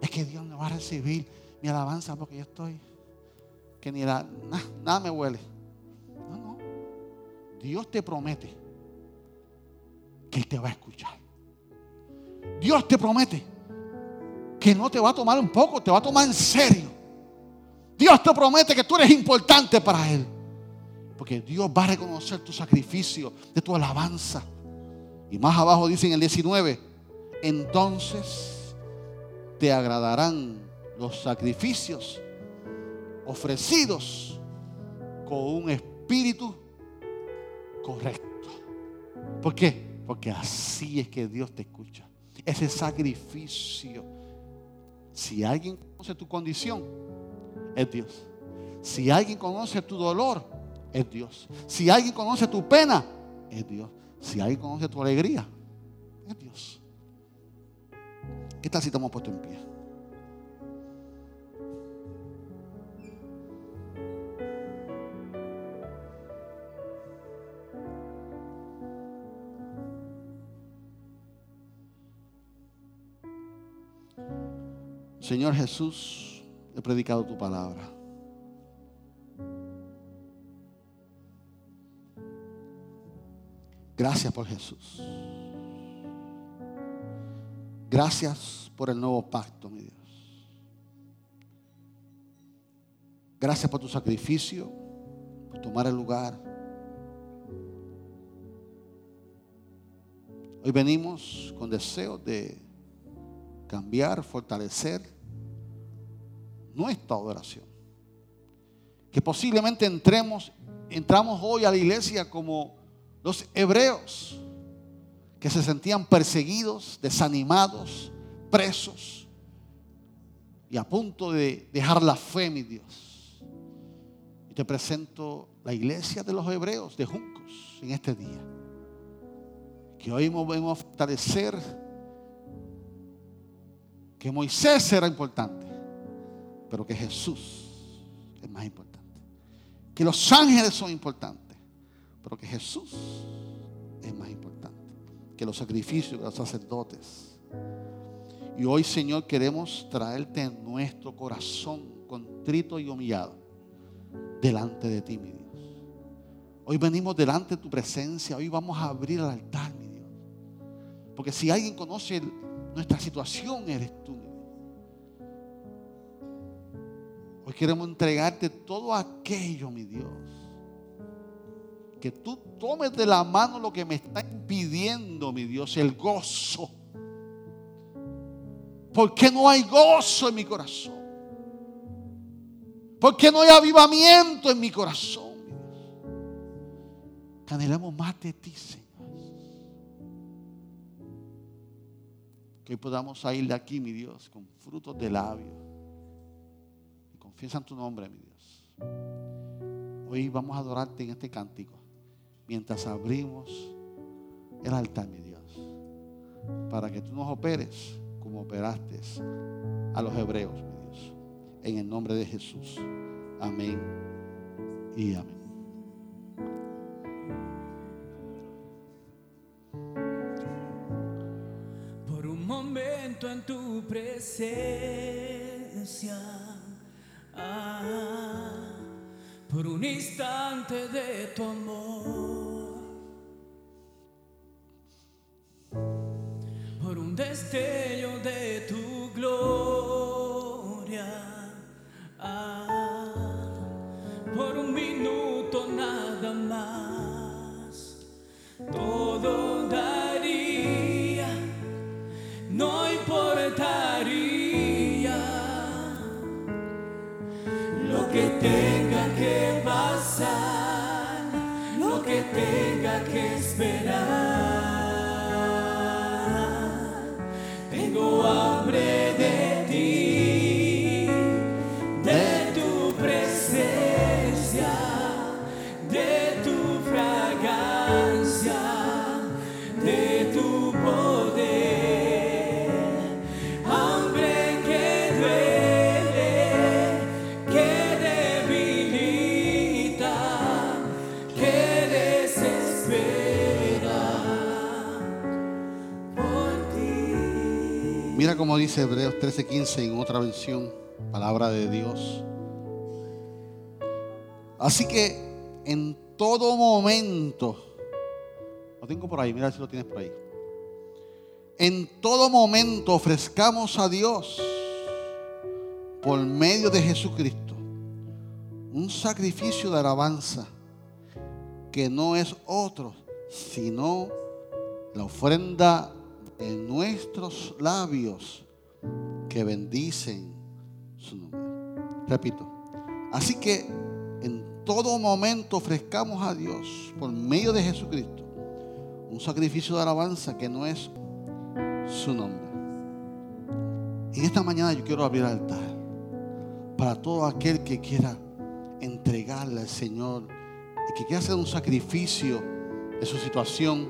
Es que Dios no va a recibir mi alabanza porque yo estoy, que ni nada, nada me huele. No, no. Dios te promete Él te va a escuchar. Dios te promete que no te va a tomar un poco, te va a tomar en serio. Dios te promete que tú eres importante para Él. Porque Dios va a reconocer tu sacrificio, de tu alabanza. Y más abajo dice en el 19, entonces te agradarán los sacrificios ofrecidos con un espíritu correcto. ¿Por qué? Porque así es que Dios te escucha. Ese sacrificio. Si alguien conoce tu condición, es Dios. Si alguien conoce tu dolor, es Dios. Si alguien conoce tu pena, es Dios. Si alguien conoce tu alegría, es Dios. ¿Qué tal si estamos puestos en pie? Señor Jesús, he predicado tu palabra. Gracias por Jesús. Gracias por el nuevo pacto, mi Dios. Gracias por tu sacrificio, por tomar el lugar. Hoy venimos con deseos de cambiar, fortalecer nuestra adoración. Que posiblemente entremos, entramos hoy a la iglesia como los hebreos, que se sentían perseguidos, desanimados, presos y a punto de dejar la fe, mi Dios. Y te presento la iglesia de los hebreos de Juncos en este día. Que hoy vamos a fortalecer que Moisés será importante pero que Jesús es más importante. Que los ángeles son importantes, pero que Jesús es más importante. Que los sacrificios de los sacerdotes. Y hoy, Señor, queremos traerte nuestro corazón contrito y humillado delante de ti, mi Dios. Hoy venimos delante de tu presencia. Hoy vamos a abrir el altar, mi Dios. Porque si alguien conoce nuestra situación, eres tú, Hoy queremos entregarte todo aquello, mi Dios. Que tú tomes de la mano lo que me está impidiendo, mi Dios, el gozo. Porque no hay gozo en mi corazón. Porque no hay avivamiento en mi corazón, Dios. Anhelamos más de ti, Señor. Que podamos salir de aquí, mi Dios, con frutos de labios Piensa en tu nombre, mi Dios. Hoy vamos a adorarte en este cántico. Mientras abrimos el altar, mi Dios. Para que tú nos operes como operaste a los hebreos, mi Dios. En el nombre de Jesús. Amén y amén. Por un momento en tu presencia por un instante de tu amor, por un destello de dice Hebreos 13:15 en otra versión, palabra de Dios. Así que en todo momento, lo tengo por ahí, mira si lo tienes por ahí. En todo momento ofrezcamos a Dios por medio de Jesucristo un sacrificio de alabanza que no es otro sino la ofrenda de nuestros labios que bendicen su nombre. Repito, así que en todo momento ofrezcamos a Dios por medio de Jesucristo un sacrificio de alabanza que no es su nombre. En esta mañana yo quiero abrir el altar para todo aquel que quiera entregarle al Señor y que quiera hacer un sacrificio de su situación.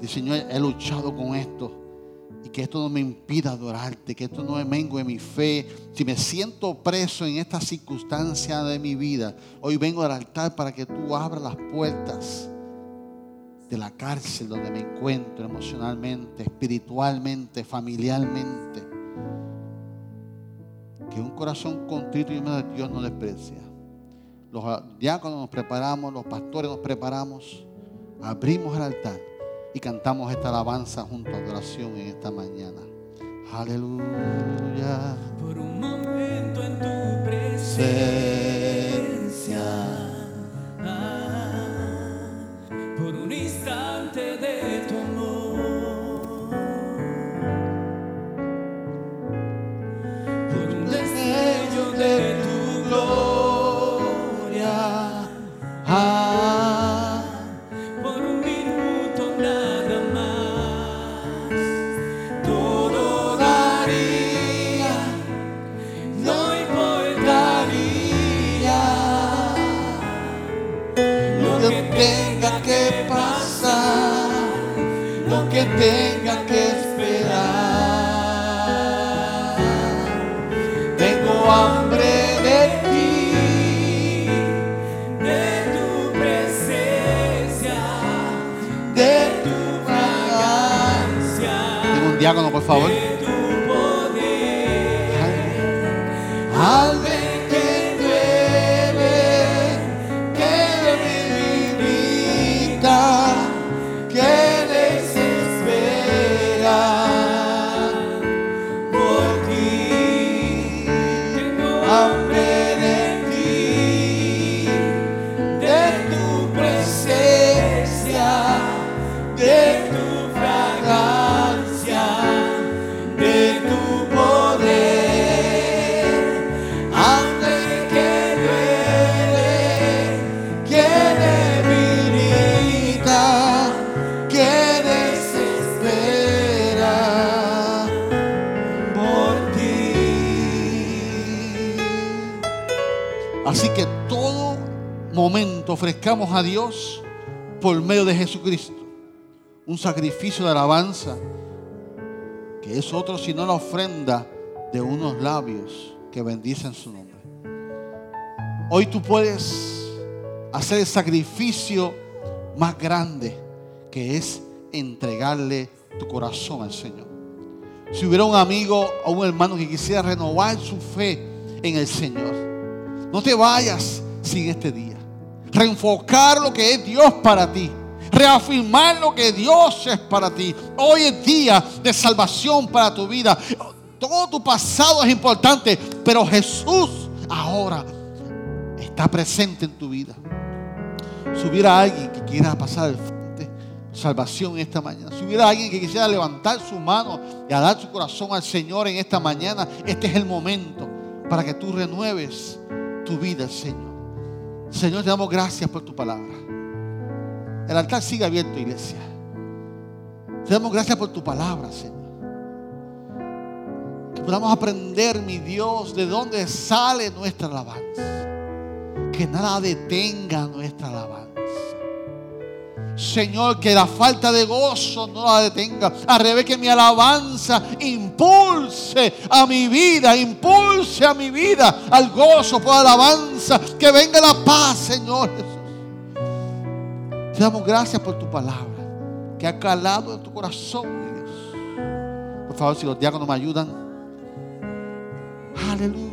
Y Señor, he luchado con esto y que esto no me impida adorarte, que esto no me mengue mi fe. Si me siento preso en esta circunstancia de mi vida, hoy vengo al altar para que tú abras las puertas de la cárcel donde me encuentro emocionalmente, espiritualmente, familiarmente. Que un corazón contrito y humilde de Dios no desprecia. Los diáconos nos preparamos, los pastores nos preparamos, abrimos el altar y cantamos esta alabanza junto a adoración en esta mañana. Aleluya. Por un momento en tu presencia, ah, por un instante de tu amor, por un destello de tu gloria, Ah, lo que tenga que esperar. Tengo hambre de ti. de tu presencia, de tu fragancia, Tengo un diácono, por favor. de tu poder. Al a Dios por medio de Jesucristo un sacrificio de alabanza que es otro sino la ofrenda de unos labios que bendicen su nombre. Hoy tú puedes hacer el sacrificio más grande que es entregarle tu corazón al Señor. Si hubiera un amigo o un hermano que quisiera renovar su fe en el Señor, no te vayas sin este día. Reenfocar lo que es Dios para ti. Reafirmar lo que Dios es para ti. Hoy es día de salvación para tu vida. Todo tu pasado es importante, pero Jesús ahora está presente en tu vida. Si hubiera alguien que quiera pasar el frente, salvación esta mañana. Si hubiera alguien que quisiera levantar su mano y a dar su corazón al Señor en esta mañana, este es el momento para que tú renueves tu vida Señor. Señor, te damos gracias por tu palabra. El altar sigue abierto, iglesia. Te damos gracias por tu palabra, Señor. Que podamos aprender, mi Dios, de dónde sale nuestra alabanza. Que nada detenga nuestra alabanza. Señor, que la falta de gozo no la detenga. Al revés, que mi alabanza impulse a mi vida, impulse a mi vida al gozo por alabanza. Que venga la paz, Señor Jesús. Te damos gracias por tu palabra, que ha calado en tu corazón, Dios. Por favor, si los diáconos me ayudan. Aleluya.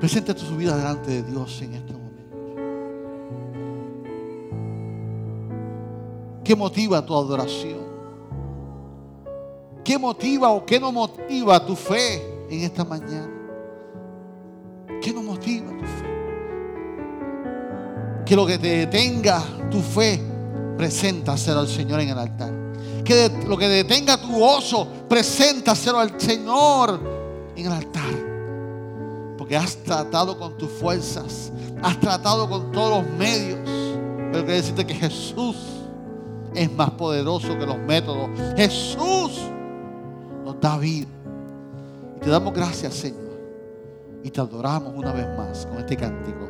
Presente tu vida delante de Dios en este ¿Qué motiva tu adoración? ¿Qué motiva o qué no motiva tu fe en esta mañana? ¿Qué no motiva tu fe? Que lo que te detenga tu fe, preséntaselo al Señor en el altar. Que lo que detenga tu gozo, preséntaselo al Señor en el altar. Porque has tratado con tus fuerzas, has tratado con todos los medios. Pero quiero decirte que Jesús es más poderoso que los métodos. Jesús nos da vida. Y te damos gracias, Señor. Y te adoramos una vez más con este cántico.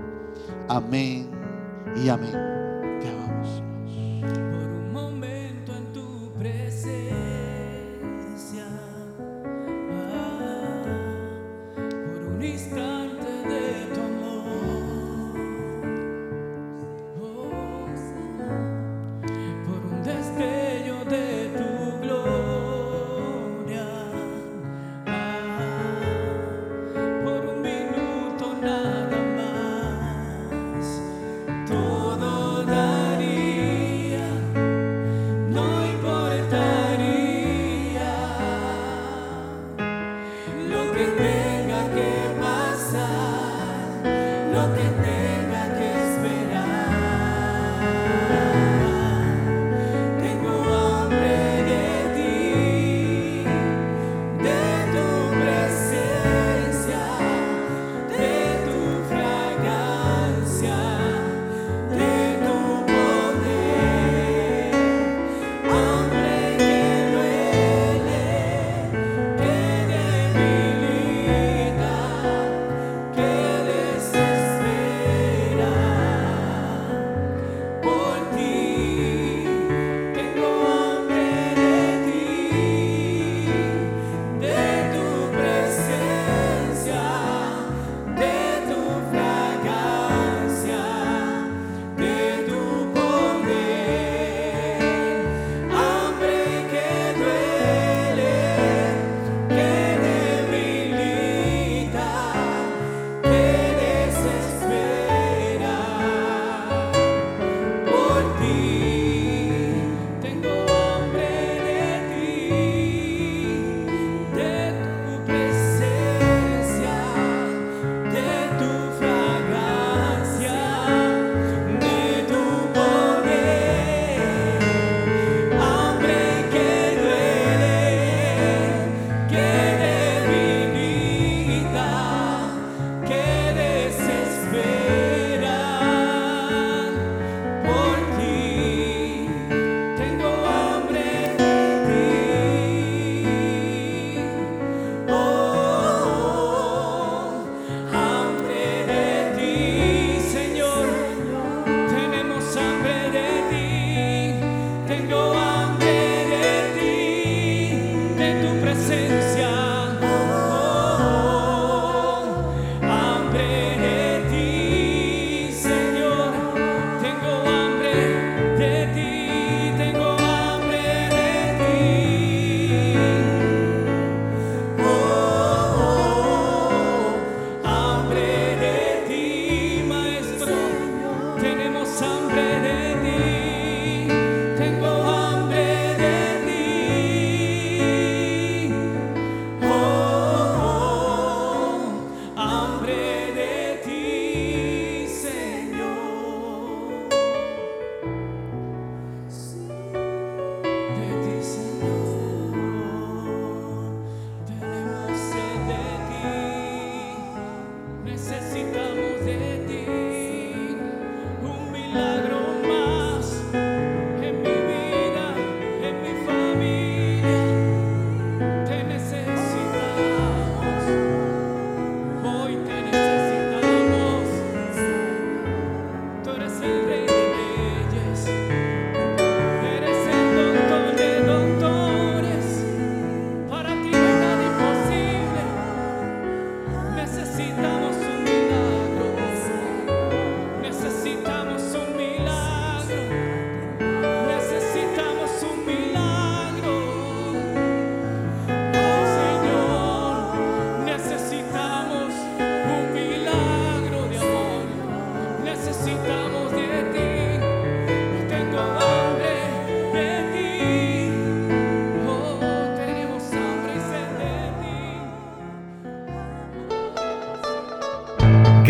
Amén y amén. Te amamos, Dios.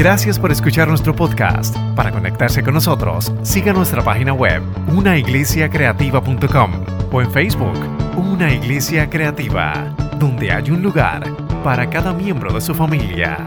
Gracias por escuchar nuestro podcast. Para conectarse con nosotros, siga nuestra página web, unaiglesiacreativa.com o en Facebook, Una Iglesia Creativa, donde hay un lugar para cada miembro de su familia.